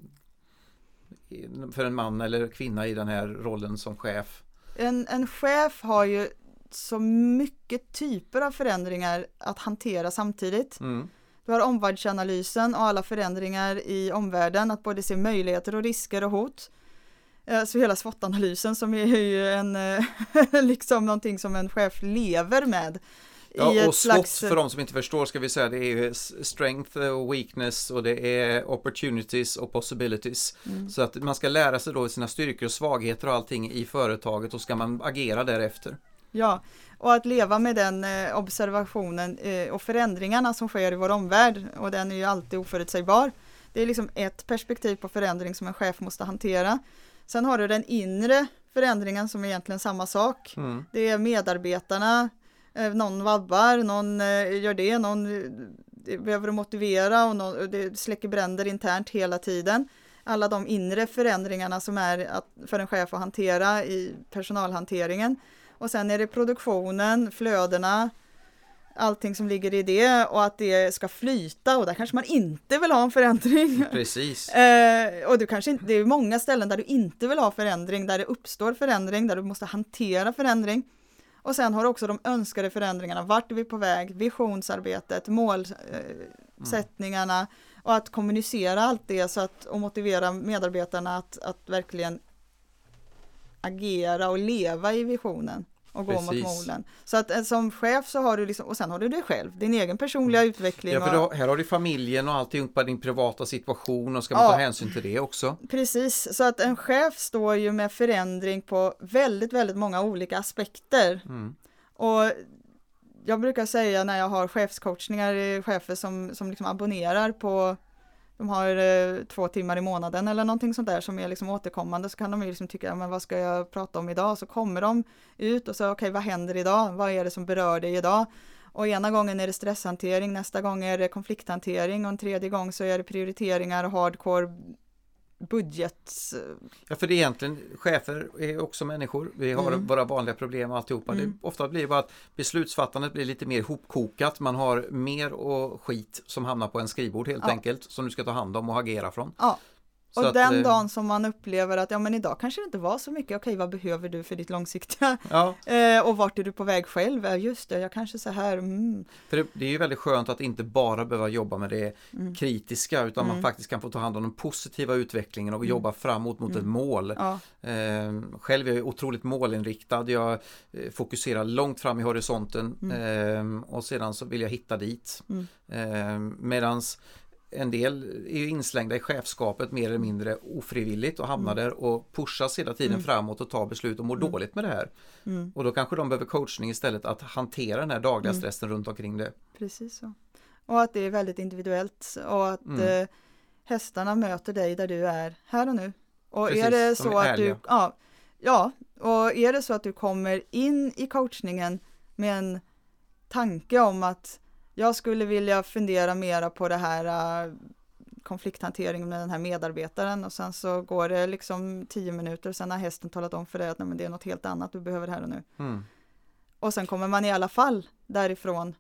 för en man eller kvinna i den här rollen som chef? En, en chef har ju så mycket typer av förändringar att hantera samtidigt. Mm. Du har omvärldsanalysen och alla förändringar i omvärlden, att både se möjligheter och risker och hot. Eh, så hela SWOT-analysen som är ju en, eh, liksom någonting som en chef lever med. Ja, och SWOT slags... för de som inte förstår ska vi säga det är strength och weakness och det är opportunities och possibilities. Mm. Så att man ska lära sig då sina styrkor och svagheter och allting i företaget och ska man agera därefter. Ja, och att leva med den eh, observationen eh, och förändringarna som sker i vår omvärld och den är ju alltid oförutsägbar. Det är liksom ett perspektiv på förändring som en chef måste hantera. Sen har du den inre förändringen som är egentligen samma sak. Mm. Det är medarbetarna, eh, någon vabbar, någon gör det, någon eh, behöver motivera och någon, det släcker bränder internt hela tiden. Alla de inre förändringarna som är för en chef att hantera i personalhanteringen. Och sen är det produktionen, flödena, allting som ligger i det och att det ska flyta och där kanske man inte vill ha en förändring. Precis. eh, och du kanske inte, det är många ställen där du inte vill ha förändring, där det uppstår förändring, där du måste hantera förändring. Och sen har du också de önskade förändringarna, vart är vi på väg, visionsarbetet, målsättningarna eh, mm. och att kommunicera allt det så att, och motivera medarbetarna att, att verkligen agera och leva i visionen och gå Precis. mot målen. Så att eh, som chef så har du liksom, och sen har du dig själv, din egen personliga mm. utveckling. Ja, för då, här har du familjen och alltihopa din privata situation och ska man ja, ta hänsyn till det också. Precis, så att en chef står ju med förändring på väldigt, väldigt många olika aspekter. Mm. Och jag brukar säga när jag har chefscoachningar, chefer som, som liksom abonnerar på de har eh, två timmar i månaden eller någonting sånt där som är liksom återkommande så kan de ju liksom tycka, men vad ska jag prata om idag? Så kommer de ut och så, okej, okay, vad händer idag? Vad är det som berör dig idag? Och ena gången är det stresshantering, nästa gång är det konflikthantering och en tredje gång så är det prioriteringar och hardcore budget. Ja, för det är egentligen chefer är också människor. Vi har mm. våra vanliga problem och alltihopa. Mm. Det, ofta blir det bara att beslutsfattandet blir lite mer hopkokat. Man har mer och skit som hamnar på en skrivbord helt ja. enkelt som du ska ta hand om och agera från. Ja. Och att, den eh, dagen som man upplever att ja men idag kanske det inte var så mycket, okej vad behöver du för ditt långsiktiga ja. eh, och vart är du på väg själv? Ja just det, jag kanske så här. Mm. För det, det, är ju väldigt skönt att inte bara behöva jobba med det mm. kritiska utan mm. man faktiskt kan få ta hand om den positiva utvecklingen och mm. jobba framåt mot ett mm. mål. Ja. Eh, själv är jag otroligt målinriktad, jag eh, fokuserar långt fram i horisonten eh, och sedan så vill jag hitta dit. Eh, medans en del är ju inslängda i chefskapet mer eller mindre ofrivilligt och hamnar mm. där och pushas hela tiden mm. framåt och tar beslut och mår mm. dåligt med det här. Mm. Och då kanske de behöver coachning istället att hantera den här dagliga mm. stressen runt omkring det. Precis så. Och att det är väldigt individuellt och att mm. eh, hästarna möter dig där du är här och nu. Och Precis, är det så att du, ja, ja, och är det så att du kommer in i coachningen med en tanke om att jag skulle vilja fundera mera på det här uh, konflikthanteringen med den här medarbetaren och sen så går det liksom tio minuter och sen har hästen talat om för dig att nej, men det är något helt annat du behöver här och nu. Mm. Och sen kommer man i alla fall därifrån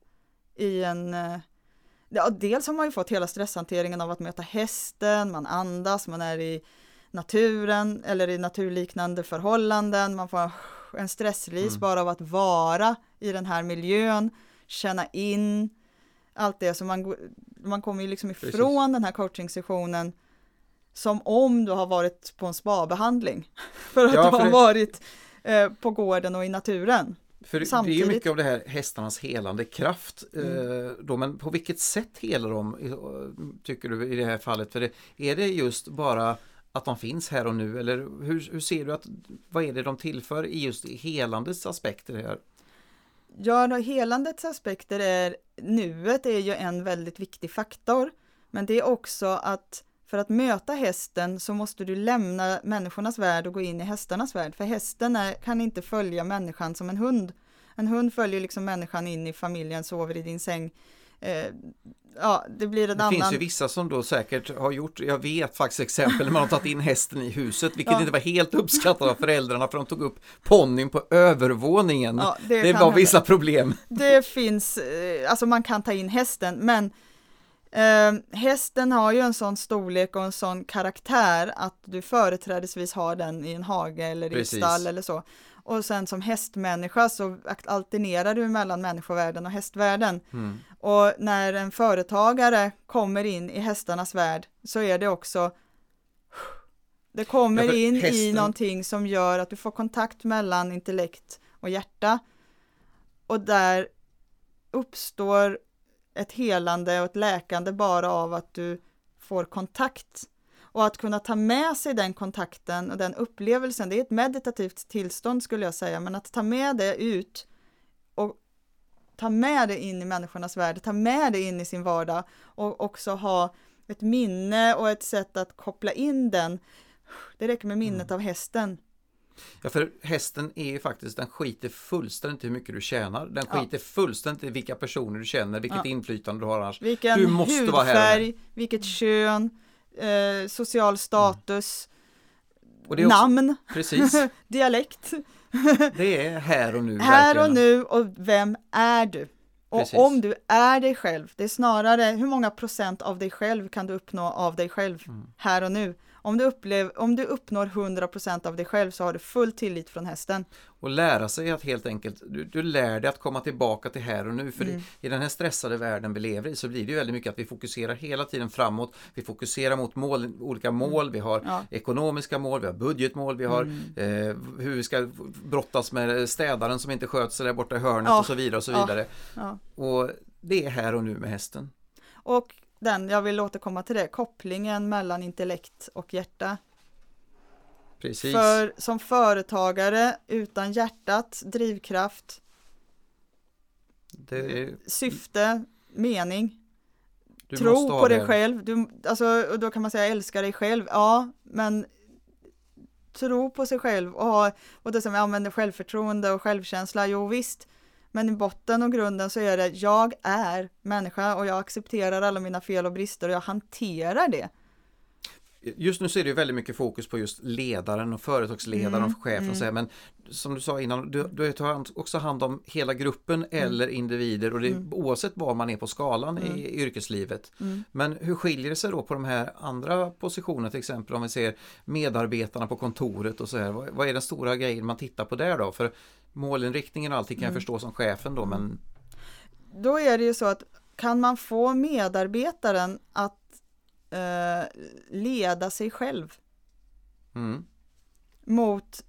i en uh, ja, dels har man ju fått hela stresshanteringen av att möta hästen, man andas, man är i naturen eller i naturliknande förhållanden, man får en stressrelease mm. bara av att vara i den här miljön, känna in, allt det, så man, man kommer ju liksom ifrån Precis. den här coachingsessionen som om du har varit på en spabehandling. För att ja, du har det... varit eh, på gården och i naturen. För Samtidigt. det är ju mycket av det här hästarnas helande kraft. Mm. Eh, då, men på vilket sätt helar de, tycker du i det här fallet? För det, är det just bara att de finns här och nu eller hur, hur ser du att vad är det de tillför i just helandets aspekter här? Ja, då, helandets aspekter är nuet är ju en väldigt viktig faktor, men det är också att för att möta hästen så måste du lämna människornas värld och gå in i hästarnas värld, för hästen är, kan inte följa människan som en hund. En hund följer liksom människan in i familjen, sover i din säng, eh, ja, det blir en det annan. Det finns ju vissa som då säkert har gjort, jag vet faktiskt exempel när man har tagit in hästen i huset, vilket ja. inte var helt uppskattat av föräldrarna för de tog upp ponnyn på övervåningen. Ja, det, det var hända. vissa problem. Det finns, eh, alltså man kan ta in hästen, men eh, hästen har ju en sån storlek och en sån karaktär att du företrädesvis har den i en hage eller i ett stall eller så. Och sen som hästmänniska så alternerar du mellan människovärlden och hästvärlden. Mm. Och när en företagare kommer in i hästarnas värld så är det också det kommer ja, in hästen... i någonting som gör att du får kontakt mellan intellekt och hjärta. Och där uppstår ett helande och ett läkande bara av att du får kontakt och att kunna ta med sig den kontakten och den upplevelsen, det är ett meditativt tillstånd skulle jag säga, men att ta med det ut och ta med det in i människornas värld, ta med det in i sin vardag och också ha ett minne och ett sätt att koppla in den. Det räcker med minnet mm. av hästen. Ja, för hästen är ju faktiskt, den skiter fullständigt i hur mycket du tjänar. Den skiter ja. fullständigt i vilka personer du känner, vilket ja. inflytande du har annars. Vilken du måste hudfärg, vara här. vilket kön, eh, social status, också, namn, dialekt. Det är här och nu. Här verkligen. och nu och vem är du? Och Precis. om du är dig själv, det är snarare hur många procent av dig själv kan du uppnå av dig själv mm. här och nu. Om du, upplev, om du uppnår 100% av dig själv så har du full tillit från hästen. Och lära sig att helt enkelt, du, du lär dig att komma tillbaka till här och nu. För mm. i, i, den här stressade världen vi lever i så blir det ju väldigt mycket att vi fokuserar hela tiden framåt. Vi fokuserar mot mål, olika mm. mål, vi har ja. ekonomiska mål, vi har budgetmål, vi har mm. eh, hur vi ska brottas med städaren som inte sköter sig där borta i hörnet ja. och så vidare och så vidare. Ja. Och det är här och nu med hästen. Och den, jag vill återkomma till det, kopplingen mellan intellekt och hjärta. Precis. För som företagare utan hjärtat, drivkraft, är... syfte, mening, du tro på dig själv. Du, alltså, och då kan man säga älska dig själv, ja, men tro på sig själv och ha, och det som jag använder självförtroende och självkänsla, jo visst, men i botten och grunden så är det jag är människa och jag accepterar alla mina fel och brister och jag hanterar det. Just nu så är det väldigt mycket fokus på just ledaren och företagsledaren mm, och chefen. Mm. men som du sa innan, du, du tar också hand om hela gruppen mm. eller individer och det, mm. oavsett var man är på skalan i mm. yrkeslivet. Mm. Men hur skiljer det sig då på de här andra positionerna till exempel om vi ser medarbetarna på kontoret och så här. Vad, vad är den stora grejen man tittar på där då? För målinriktningen och allting kan jag förstå som chefen då men Då är det ju så att kan man få medarbetaren att eh, leda sig själv mm. mot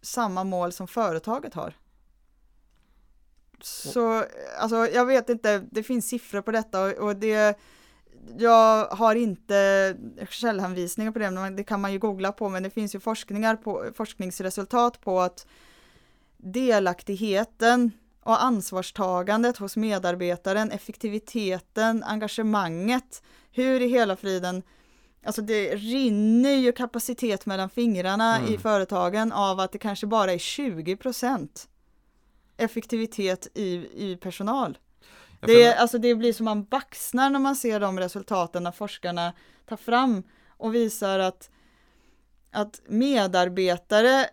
samma mål som företaget har. Så alltså, jag vet inte, det finns siffror på detta och, och det jag har inte källhänvisningar på det, men det kan man ju googla på, men det finns ju forskningar på, forskningsresultat på att delaktigheten och ansvarstagandet hos medarbetaren, effektiviteten, engagemanget hur i hela friden Alltså det rinner ju kapacitet mellan fingrarna mm. i företagen av att det kanske bara är 20% effektivitet i, i personal. Det, alltså det blir som man baxnar när man ser de resultaten när forskarna tar fram och visar att, att medarbetare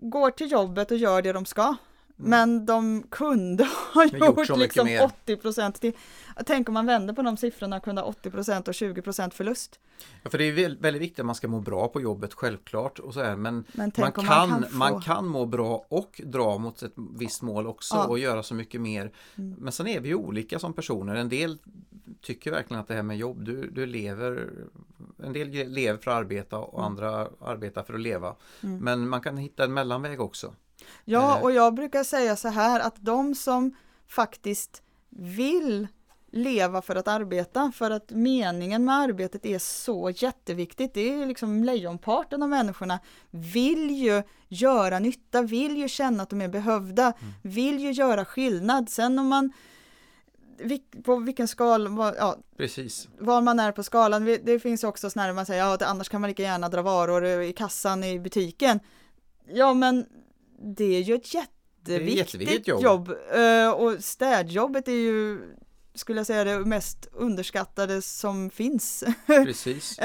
går till jobbet och gör det de ska. Men de kunde ha gjort, gjort liksom 80 procent till. Tänk om man vänder på de siffrorna kunde ha 80 procent och 20 procent förlust. Ja, för det är väldigt viktigt att man ska må bra på jobbet, självklart. Och så här, men, men man, kan, man, kan få... man kan må bra och dra mot ett visst mål också ja. och göra så mycket mer. Mm. Men sen är vi olika som personer. En del tycker verkligen att det här med jobb, du, du lever, en del lever för att arbeta och mm. andra arbetar för att leva. Mm. Men man kan hitta en mellanväg också. Ja, eh. och jag brukar säga så här att de som faktiskt vill leva för att arbeta, för att meningen med arbetet är så jätteviktigt. Det är liksom lejonparten av människorna vill ju göra nytta, vill ju känna att de är behövda, mm. vill ju göra skillnad. Sen om man på vilken skala, ja, Precis. var man är på skalan. Det finns också sådana man säger, ja, annars kan man lika gärna dra varor i kassan i butiken. Ja, men det är ju ett jätteviktigt jobb. jobb. Uh, och städjobbet är ju skulle jag säga det mest underskattade som finns. Precis. uh,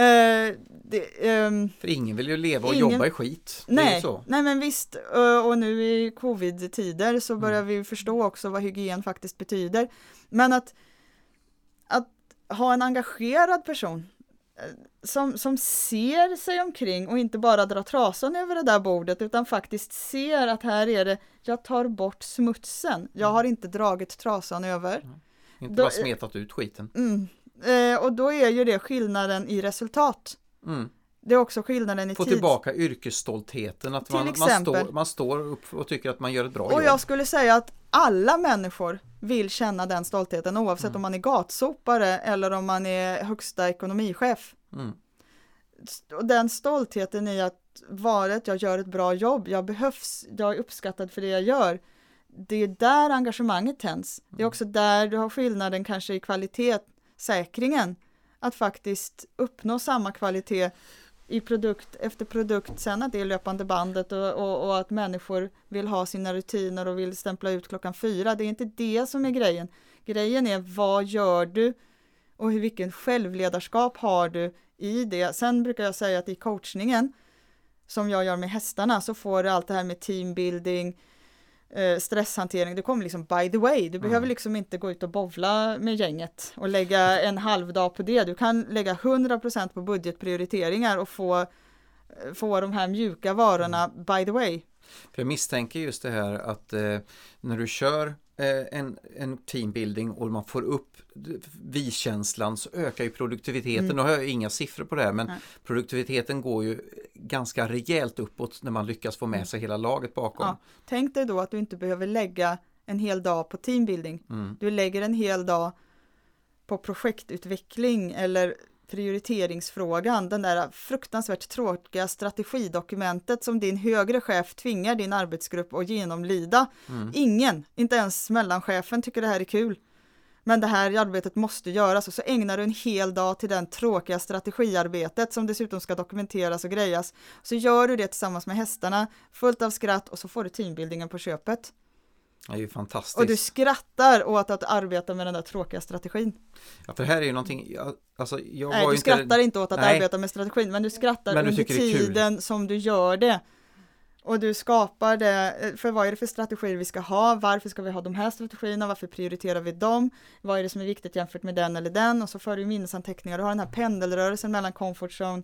det, um, För ingen vill ju leva och ingen, jobba i skit. Nej, nej men visst. Uh, och nu i covid-tider så börjar mm. vi förstå också vad hygien faktiskt betyder. Men att, att ha en engagerad person som, som ser sig omkring och inte bara drar trasan över det där bordet utan faktiskt ser att här är det, jag tar bort smutsen, jag har inte dragit trasan över. Mm. Inte då, bara smetat ut skiten. Mm, eh, och då är ju det skillnaden i resultat. Mm. Det är också skillnaden i Få tid. Få tillbaka yrkesstoltheten, att man, man, står, man står upp och tycker att man gör ett bra och jobb. Och jag skulle säga att alla människor vill känna den stoltheten oavsett mm. om man är gatsopare eller om man är högsta ekonomichef. Mm. Och den stoltheten i att vara att jag gör ett bra jobb, jag behövs, jag är uppskattad för det jag gör. Det är där engagemanget tänds. Det är mm. också där du har skillnaden kanske i kvalitet, säkringen, att faktiskt uppnå samma kvalitet i produkt efter produkt, sen att det är löpande bandet och, och, och, att människor vill ha sina rutiner och vill stämpla ut klockan fyra. Det är inte det som är grejen. Grejen är vad gör du och hur, vilken självledarskap har du i det. Sen brukar jag säga att i coachningen som jag gör med hästarna så får du allt det här med teambuilding, stresshantering, det kommer liksom by the way. Du behöver liksom inte gå ut och bovla med gänget och lägga en halv dag på det. Du kan lägga 100% på budgetprioriteringar och få, eh, få de här mjuka varorna by the way. För jag misstänker just det här att eh, när du kör eh, en, en teambuilding och man får upp vi-känslan så ökar ju produktiviteten. Mm. Nu har jag inga siffror på det här men Nej. produktiviteten går ju ganska rejält uppåt när man lyckas få med mm. sig hela laget bakom. Ja. Tänk dig då att du inte behöver lägga en hel dag på teambuilding. Mm. Du lägger en hel dag på projektutveckling eller prioriteringsfrågan, den där fruktansvärt tråkiga strategidokumentet som din högre chef tvingar din arbetsgrupp att genomlida. Mm. Ingen, inte ens mellanchefen tycker det här är kul. Men det här arbetet måste göras och så ägnar du en hel dag till den tråkiga strategiarbetet som dessutom ska dokumenteras och grejas. Så gör du det tillsammans med hästarna, fullt av skratt och så får du teambuildingen på köpet. Det är ju fantastiskt. Och du skrattar åt att arbeta med den där tråkiga strategin. Ja, för här är ju någonting, alltså jag Nej, var du inte... skrattar inte åt att Nej. arbeta med strategin, men du skrattar men du under tiden som du gör det. Och du skapar det, för vad är det för strategier vi ska ha, varför ska vi ha de här strategierna, varför prioriterar vi dem, vad är det som är viktigt jämfört med den eller den och så för du minnesanteckningar, du har den här pendelrörelsen mellan comfort zone,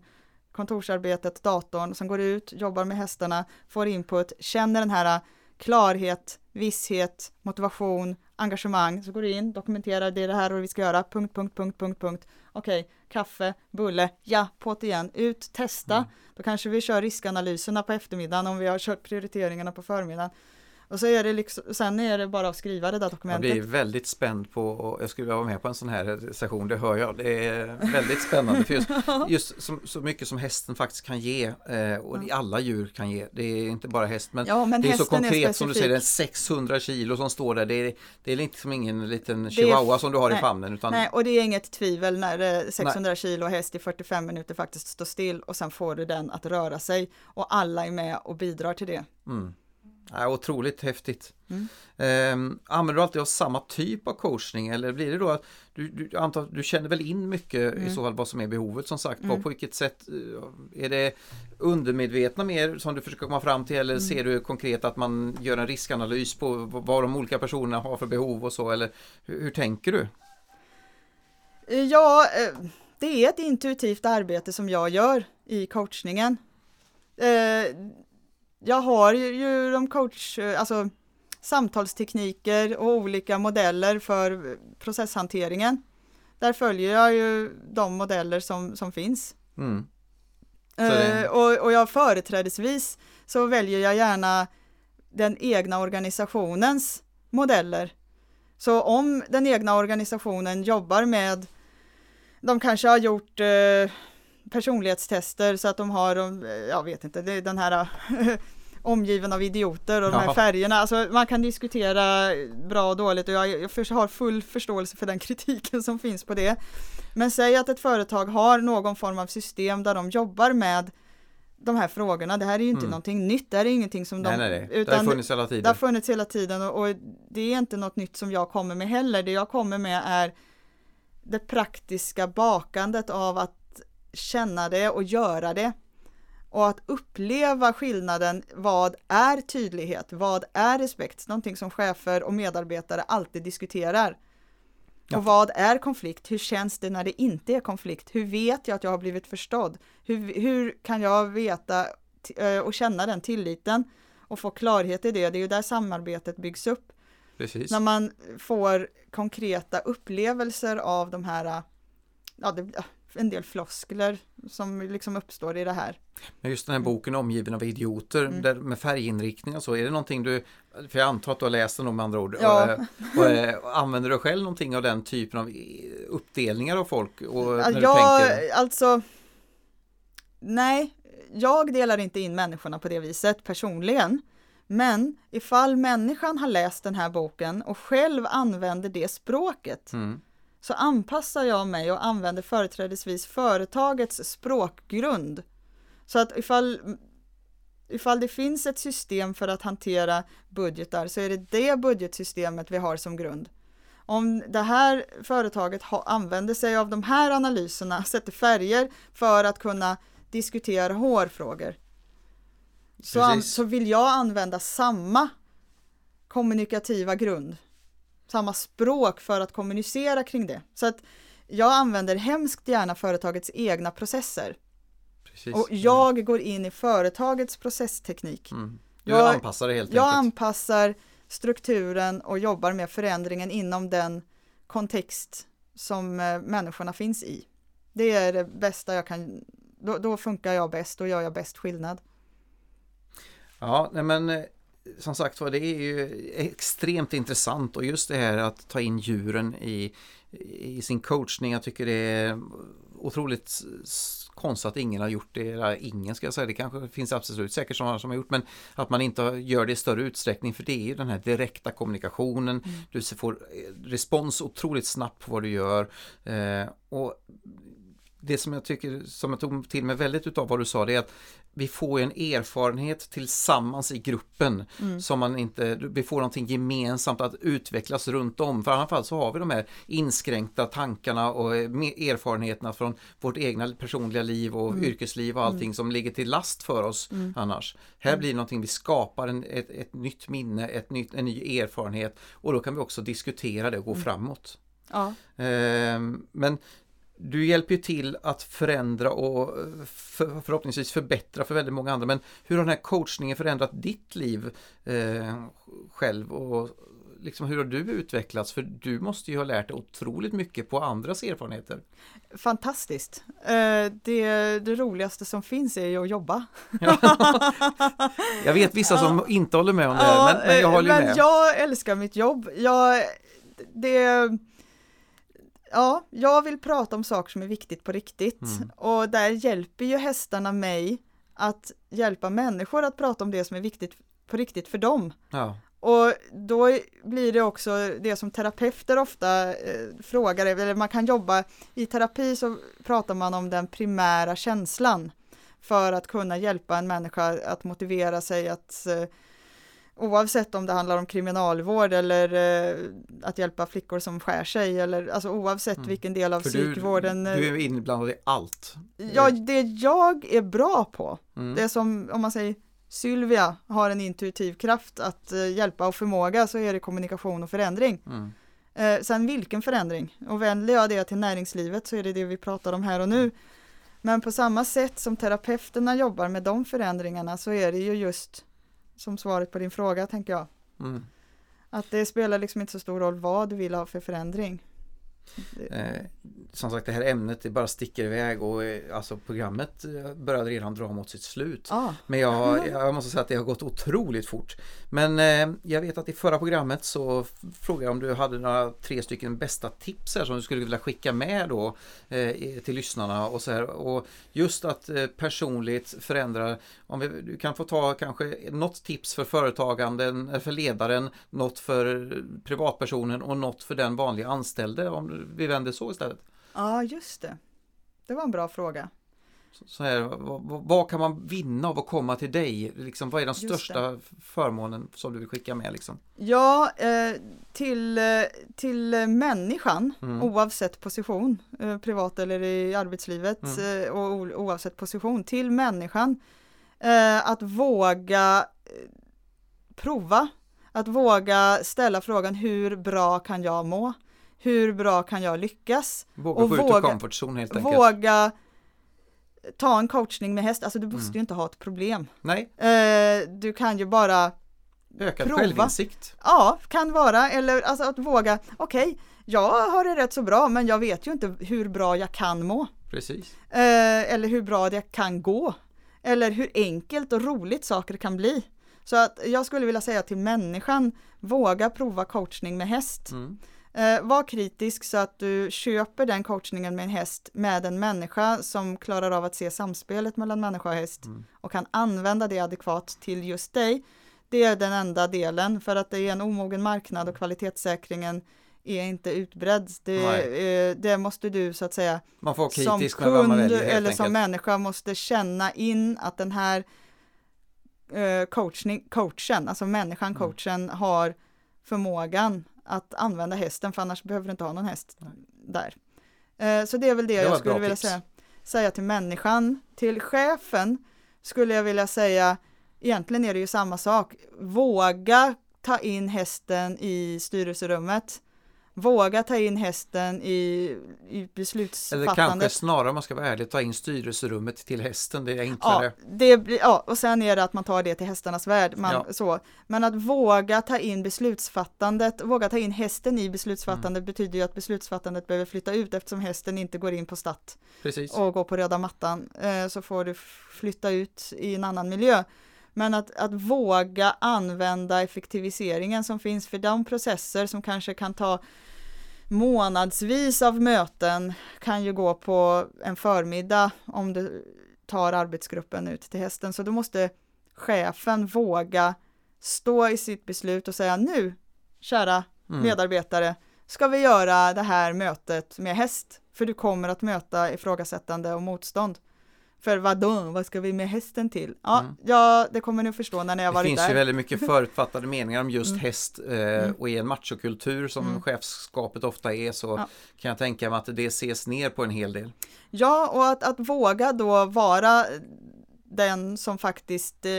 kontorsarbetet, datorn, som går ut, jobbar med hästarna, får input, känner den här klarhet, visshet, motivation, engagemang, så går du in, dokumenterar, det är det här och vi ska göra, punkt, punkt, punkt, punkt, punkt. Okej, okay, kaffe, bulle, ja, på igen, ut, testa. Mm. Då kanske vi kör riskanalyserna på eftermiddagen om vi har kört prioriteringarna på förmiddagen. Och så är det liksom, sen är det bara att skriva det där dokumentet. Jag blir väldigt spänd på, och jag skulle vilja vara med på en sån här session, det hör jag. Det är väldigt spännande för just, just så, så, mycket som hästen faktiskt kan ge eh, och alla djur kan ge. Det är inte bara häst men, ja, men det är så konkret är som du säger, det är 600 kilo som står där. Det är, det är liksom ingen liten chihuahua är, som du har nej, i famnen. Utan... Nej, och det är inget tvivel när 600 nej. kilo häst i 45 minuter faktiskt står still och sen får du den att röra sig och alla är med och bidrar till det. Mm. Ja, otroligt häftigt. Mm. Eh, använder du alltid av samma typ av coachning eller blir det då att du, du, antar, du känner väl in mycket mm. i så fall vad som är behovet som sagt. Mm. På vilket sätt eh, är det undermedvetna mer som du försöker komma fram till eller mm. ser du konkret att man gör en riskanalys på vad de olika personerna har för behov och så eller hur, hur tänker du? Ja, eh, det är ett intuitivt arbete som jag gör i coachningen. Eh, jag har ju de coach, alltså samtalstekniker och olika modeller för processhanteringen. Där följer jag ju de modeller som, som finns. Mm. Uh, och, och jag företrädesvis så väljer jag gärna den egna organisationens modeller. Så om den egna organisationen jobbar med, de kanske har gjort uh, personlighetstester så att de har, jag vet inte, det den här omgiven av idioter och de här färgerna. Alltså man kan diskutera bra och dåligt och jag, jag har full förståelse för den kritiken som finns på det. Men säg att ett företag har någon form av system där de jobbar med de här frågorna. Det här är ju inte mm. någonting nytt, det här är ingenting som de... Nej, nej, nej. Utan det har funnits hela tiden. Det har funnits hela tiden och, och det är inte något nytt som jag kommer med heller. Det jag kommer med är det praktiska bakandet av att känna det och göra det. Och att uppleva skillnaden, vad är tydlighet, vad är respekt, någonting som chefer och medarbetare alltid diskuterar. Ja. Och vad är konflikt? Hur känns det när det inte är konflikt? Hur vet jag att jag har blivit förstådd? Hur, hur kan jag veta eh, och känna den tilliten och få klarhet i det? Det är ju där samarbetet byggs upp. Precis. När man får konkreta upplevelser av de här, ja, det, en del floskler som liksom uppstår i det här. Men just den här boken Omgiven av idioter mm. där med färginriktning och så, är det någonting du, för jag antar att du har läst den med andra ord, ja. och, och, eh, och, använder du själv någonting av den typen av uppdelningar av folk? Och, när ja, tänker... alltså Nej, jag delar inte in människorna på det viset personligen. Men ifall människan har läst den här boken och själv använder det språket mm så anpassar jag mig och använder företrädesvis företagets språkgrund. Så att ifall, ifall det finns ett system för att hantera budgetar så är det det budgetsystemet vi har som grund. Om det här företaget ha, använder sig av de här analyserna, sätter färger för att kunna diskutera HR-frågor, så, så vill jag använda samma kommunikativa grund. Samma språk för att kommunicera kring det. Så att jag använder hemskt gärna företagets egna processer. Precis. Och jag går in i företagets processteknik. Mm. Du jag, anpassar det helt Jag enkelt. anpassar strukturen och jobbar med förändringen inom den kontext som eh, människorna finns i. Det är det bästa jag kan, då, då funkar jag bäst, då gör jag bäst skillnad. Ja, nej men eh, som sagt var, det är ju extremt intressant och just det här att ta in djuren i, i sin coachning. Jag tycker det är otroligt konstigt att ingen har gjort det, eller ingen ska jag säga, det kanske finns absolut säkert sådana som har gjort, men att man inte gör det i större utsträckning, för det är ju den här direkta kommunikationen, mm. du får respons otroligt snabbt på vad du gör eh, och det som jag tycker, som jag tog till mig väldigt utav vad du sa, det är att vi får en erfarenhet tillsammans i gruppen mm. som man inte, vi får någonting gemensamt att utvecklas runt om. För i alla fall så har vi de här inskränkta tankarna och eh, erfarenheterna från vårt egna personliga liv och mm. yrkesliv och allting mm. som ligger till last för oss mm. annars. Här mm. blir det någonting, vi skapar en, ett, ett nytt minne, ett nytt, en ny erfarenhet och då kan vi också diskutera det och gå mm. framåt. Ja. Eh, men du hjälper ju till att förändra och för, förhoppningsvis förbättra för väldigt många andra. Men hur har den här coachningen förändrat ditt liv eh, själv och liksom hur har du utvecklats? För du måste ju ha lärt dig otroligt mycket på andras erfarenheter. Fantastiskt! Eh, det, det roligaste som finns är ju att jobba. jag vet vissa som inte håller med om det, ja, men, men, jag håller men med. Jag älskar mitt jobb. Jag, det ja, jag vill prata om saker som är viktigt på riktigt mm. och där hjälper ju hästarna mig att hjälpa människor att prata om det som är viktigt på riktigt för dem. Ja. Och då blir det också det som terapeuter ofta eh, frågar, eller man kan jobba i terapi så pratar man om den primära känslan för att kunna hjälpa en människa att motivera sig att eh, Oavsett om det handlar om kriminalvård eller eh, att hjälpa flickor som skär sig eller alltså oavsett mm. vilken del av För psykvården. Du, du är inblandad i allt. Ja, det jag är bra på, mm. det som om man säger Sylvia har en intuitiv kraft att eh, hjälpa och förmåga så är det kommunikation och förändring. Mm. Eh, sen vilken förändring? Och vänder jag det till näringslivet så är det det vi pratar om här och nu. Men på samma sätt som terapeuterna jobbar med de förändringarna så är det ju just som svaret på din fråga tänker jag. Mm. Att det spelar liksom inte så stor roll vad du vill ha för förändring. Eh, som sagt det här ämnet det bara sticker iväg och eh, alltså programmet eh, började redan dra mot sitt slut. Ah. Men jag, jag, måste säga att det har gått otroligt fort. Men eh, jag vet att i förra programmet så frågade jag om du hade några tre stycken bästa tips här som du skulle vilja skicka med då eh, till lyssnarna och så här. Och just att eh, personligt förändra, om vi, du kan få ta kanske något tips för företaganden, för ledaren, något för privatpersonen och något för den vanliga anställde om vi vänder så istället. Ja, just det. Det var en bra fråga. Så här, vad, vad, kan man vinna av att komma till dig? Liksom, vad är den största förmånen som du vill skicka med? Liksom? Ja, eh, till, eh, till människan mm. oavsett position, eh, privat eller i arbetslivet mm. och oavsett position, till människan att våga prova, att våga ställa frågan hur bra kan jag må? Hur bra kan jag lyckas? Våga och få våga, ut ur comfort zone helt enkelt. Våga ta en coachning med häst, alltså du måste mm. ju inte ha ett problem. Nej. Eh, du kan ju bara Ökad prova. självinsikt. Ja, kan vara, eller alltså att våga, okej, okay, jag har det rätt så bra, men jag vet ju inte hur bra jag kan må. Precis. Eh, eller hur bra det kan gå. Eller hur enkelt och roligt saker kan bli. Så att jag skulle vilja säga till människan, våga prova coachning med häst. Mm. Eh, var kritisk så att du köper den coachningen med en häst med en människa som klarar av att se samspelet mellan människa och häst mm. och kan använda det adekvat till just dig. Det är den enda delen för att det är en omogen marknad och kvalitetssäkringen är inte utbredd. Det, eh, det måste du så att säga man får som kund väljer, eller enkelt. som människa måste känna in att den här eh, coachning, coachen, alltså människan, mm. coachen har förmågan att använda hästen för annars behöver du inte ha någon häst Nej. där. Eh, så det är väl det, det jag skulle vilja säga, säga till människan. Till chefen skulle jag vilja säga, egentligen är det ju samma sak, våga ta in hästen i styrelserummet. Våga ta in hästen i, i beslutsfattandet. Eller kanske snarare om man ska vara ärlig, ta in styrelserummet till hästen, det är enklare. Ja, det ja, och sen är det att man tar det till hästarnas värld. Man, Ja. så. Men att våga ta in beslutsfattandet, våga ta in hästen i beslutsfattandet Mm. betyder ju att beslutsfattandet behöver flytta ut eftersom hästen inte går in på statt Precis. och går på röda mattan eh, så får du flytta ut i en annan miljö. Men att, att våga använda effektiviseringen som finns för de processer som kanske kan ta månadsvis av möten kan ju gå på en förmiddag om du tar arbetsgruppen ut till hästen. Så då måste chefen våga stå i sitt beslut och säga nu, kära Mm. medarbetare, ska vi göra det här mötet med häst? För du kommer att möta ifrågasättande och motstånd. För vadå, vad ska vi med hästen till? Ja, Mm. ja det kommer ni att förstå när ni har Det varit finns där. ju väldigt mycket förutfattade meningar om just Mm. häst eh, Mm. och i en machokultur som Mm. chefskapet ofta är så Ja. kan jag tänka mig att det ses ner på en hel del. Ja, och att, att våga då vara den som faktiskt eh,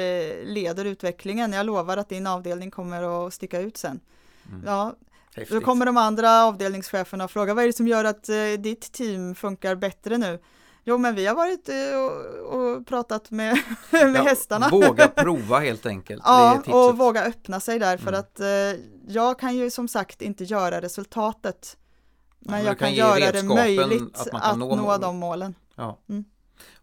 leder utvecklingen. Jag lovar att din avdelning kommer att sticka ut sen. Mm. Ja, Häftigt. då kommer de andra avdelningscheferna och fråga vad är det som gör att eh, ditt team funkar bättre nu? Jo, men vi har varit eh, och, och pratat med, med Ja, hästarna. Våga prova helt enkelt. Ja, och våga öppna sig där för Mm. att eh, jag kan ju som sagt inte göra resultatet. Men men jag kan, göra det möjligt att att, nå nå, de målen. Ja. Mm.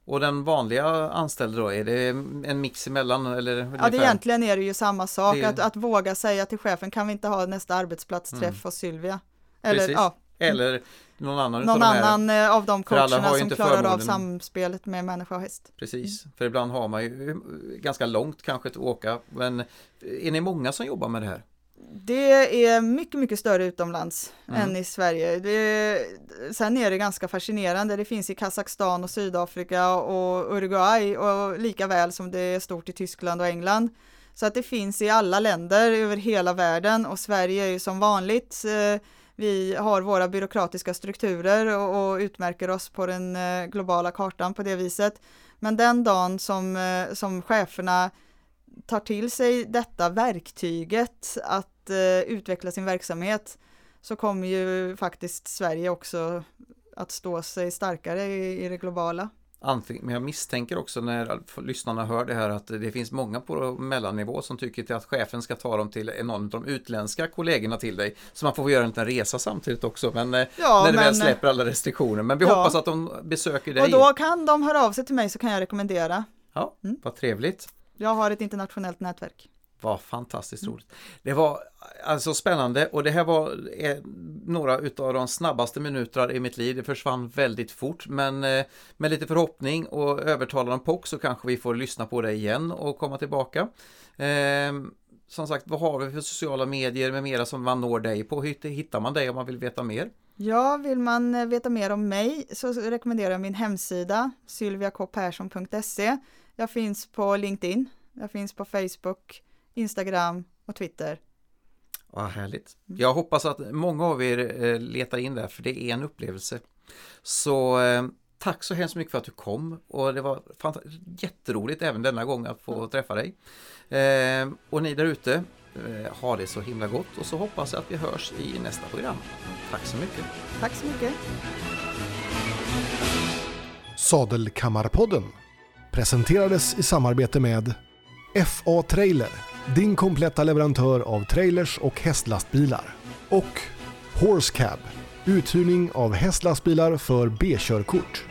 Och den vanliga anställda då, är det en mix emellan? Eller Ja, det egentligen är det ju samma sak, Det- att, att våga säga till chefen, kan vi inte ha nästa arbetsplatsträff Mm. hos Sylvia? Eller Precis. ja, Eller någon annan någon utav de här. annan eh, av de coacherna som inte klarar av förmånen. samspelet med människa och häst. Precis, för ibland har man ju ganska långt kanske att åka. Men är ni många som jobbar med det här? Det är mycket, mycket större utomlands Mm. än i Sverige. Det, sen är det ganska fascinerande. Det finns i Kazakstan och Sydafrika och Uruguay och lika väl som det är stort i Tyskland och England. Så att det finns i alla länder över hela världen och Sverige är ju som vanligt. eh, vi har våra byråkratiska strukturer och, och utmärker oss på den eh, globala kartan på det viset. Men den dagen som, eh, som cheferna tar till sig detta verktyget att eh, utveckla sin verksamhet så kommer ju faktiskt Sverige också att stå sig starkare i, i det globala. Antingen, men jag misstänker också när lyssnarna hör det här att det finns många på mellannivå som tycker att chefen ska ta dem till någon av de utländska kollegorna till dig. Så man får göra en liten resa samtidigt också. Men eh, Ja, när det väl men- släpper alla restriktioner. Men vi Ja. hoppas att de besöker dig. Och då kan de höra av sig till mig så kan jag rekommendera. Ja, Mm. vad trevligt. Jag har ett internationellt nätverk. Vad fantastiskt roligt. Det var alltså spännande och det här var eh, några utav de snabbaste minuterna i mitt liv. Det försvann väldigt fort men eh, med lite förhoppning och övertalande om så kanske vi får lyssna på det igen och komma tillbaka. Ehm, som sagt, vad har vi för sociala medier med mera som man når dig på? Hur hittar man dig om man vill veta mer? Ja, vill man eh, veta mer om mig så rekommenderar jag min hemsida sylviakpersson.se. Jag finns på LinkedIn, jag finns på Facebook, Instagram och Twitter. Vad härligt. Jag hoppas att många av er eh, letar in där för det är en upplevelse. Så eh, tack så hemskt mycket för att du kom och det var jätteroligt även denna gång att få träffa dig. Eh, och ni där ute, ha det så himla gott och så hoppas jag att vi hörs i nästa program. Tack så mycket. Tack så mycket! Sadelkammarpodden presenterades i samarbete med FA Trailer, din kompletta leverantör av trailers och hästlastbilar. Och Horse Cab, uthyrning av hästlastbilar för B-körkort.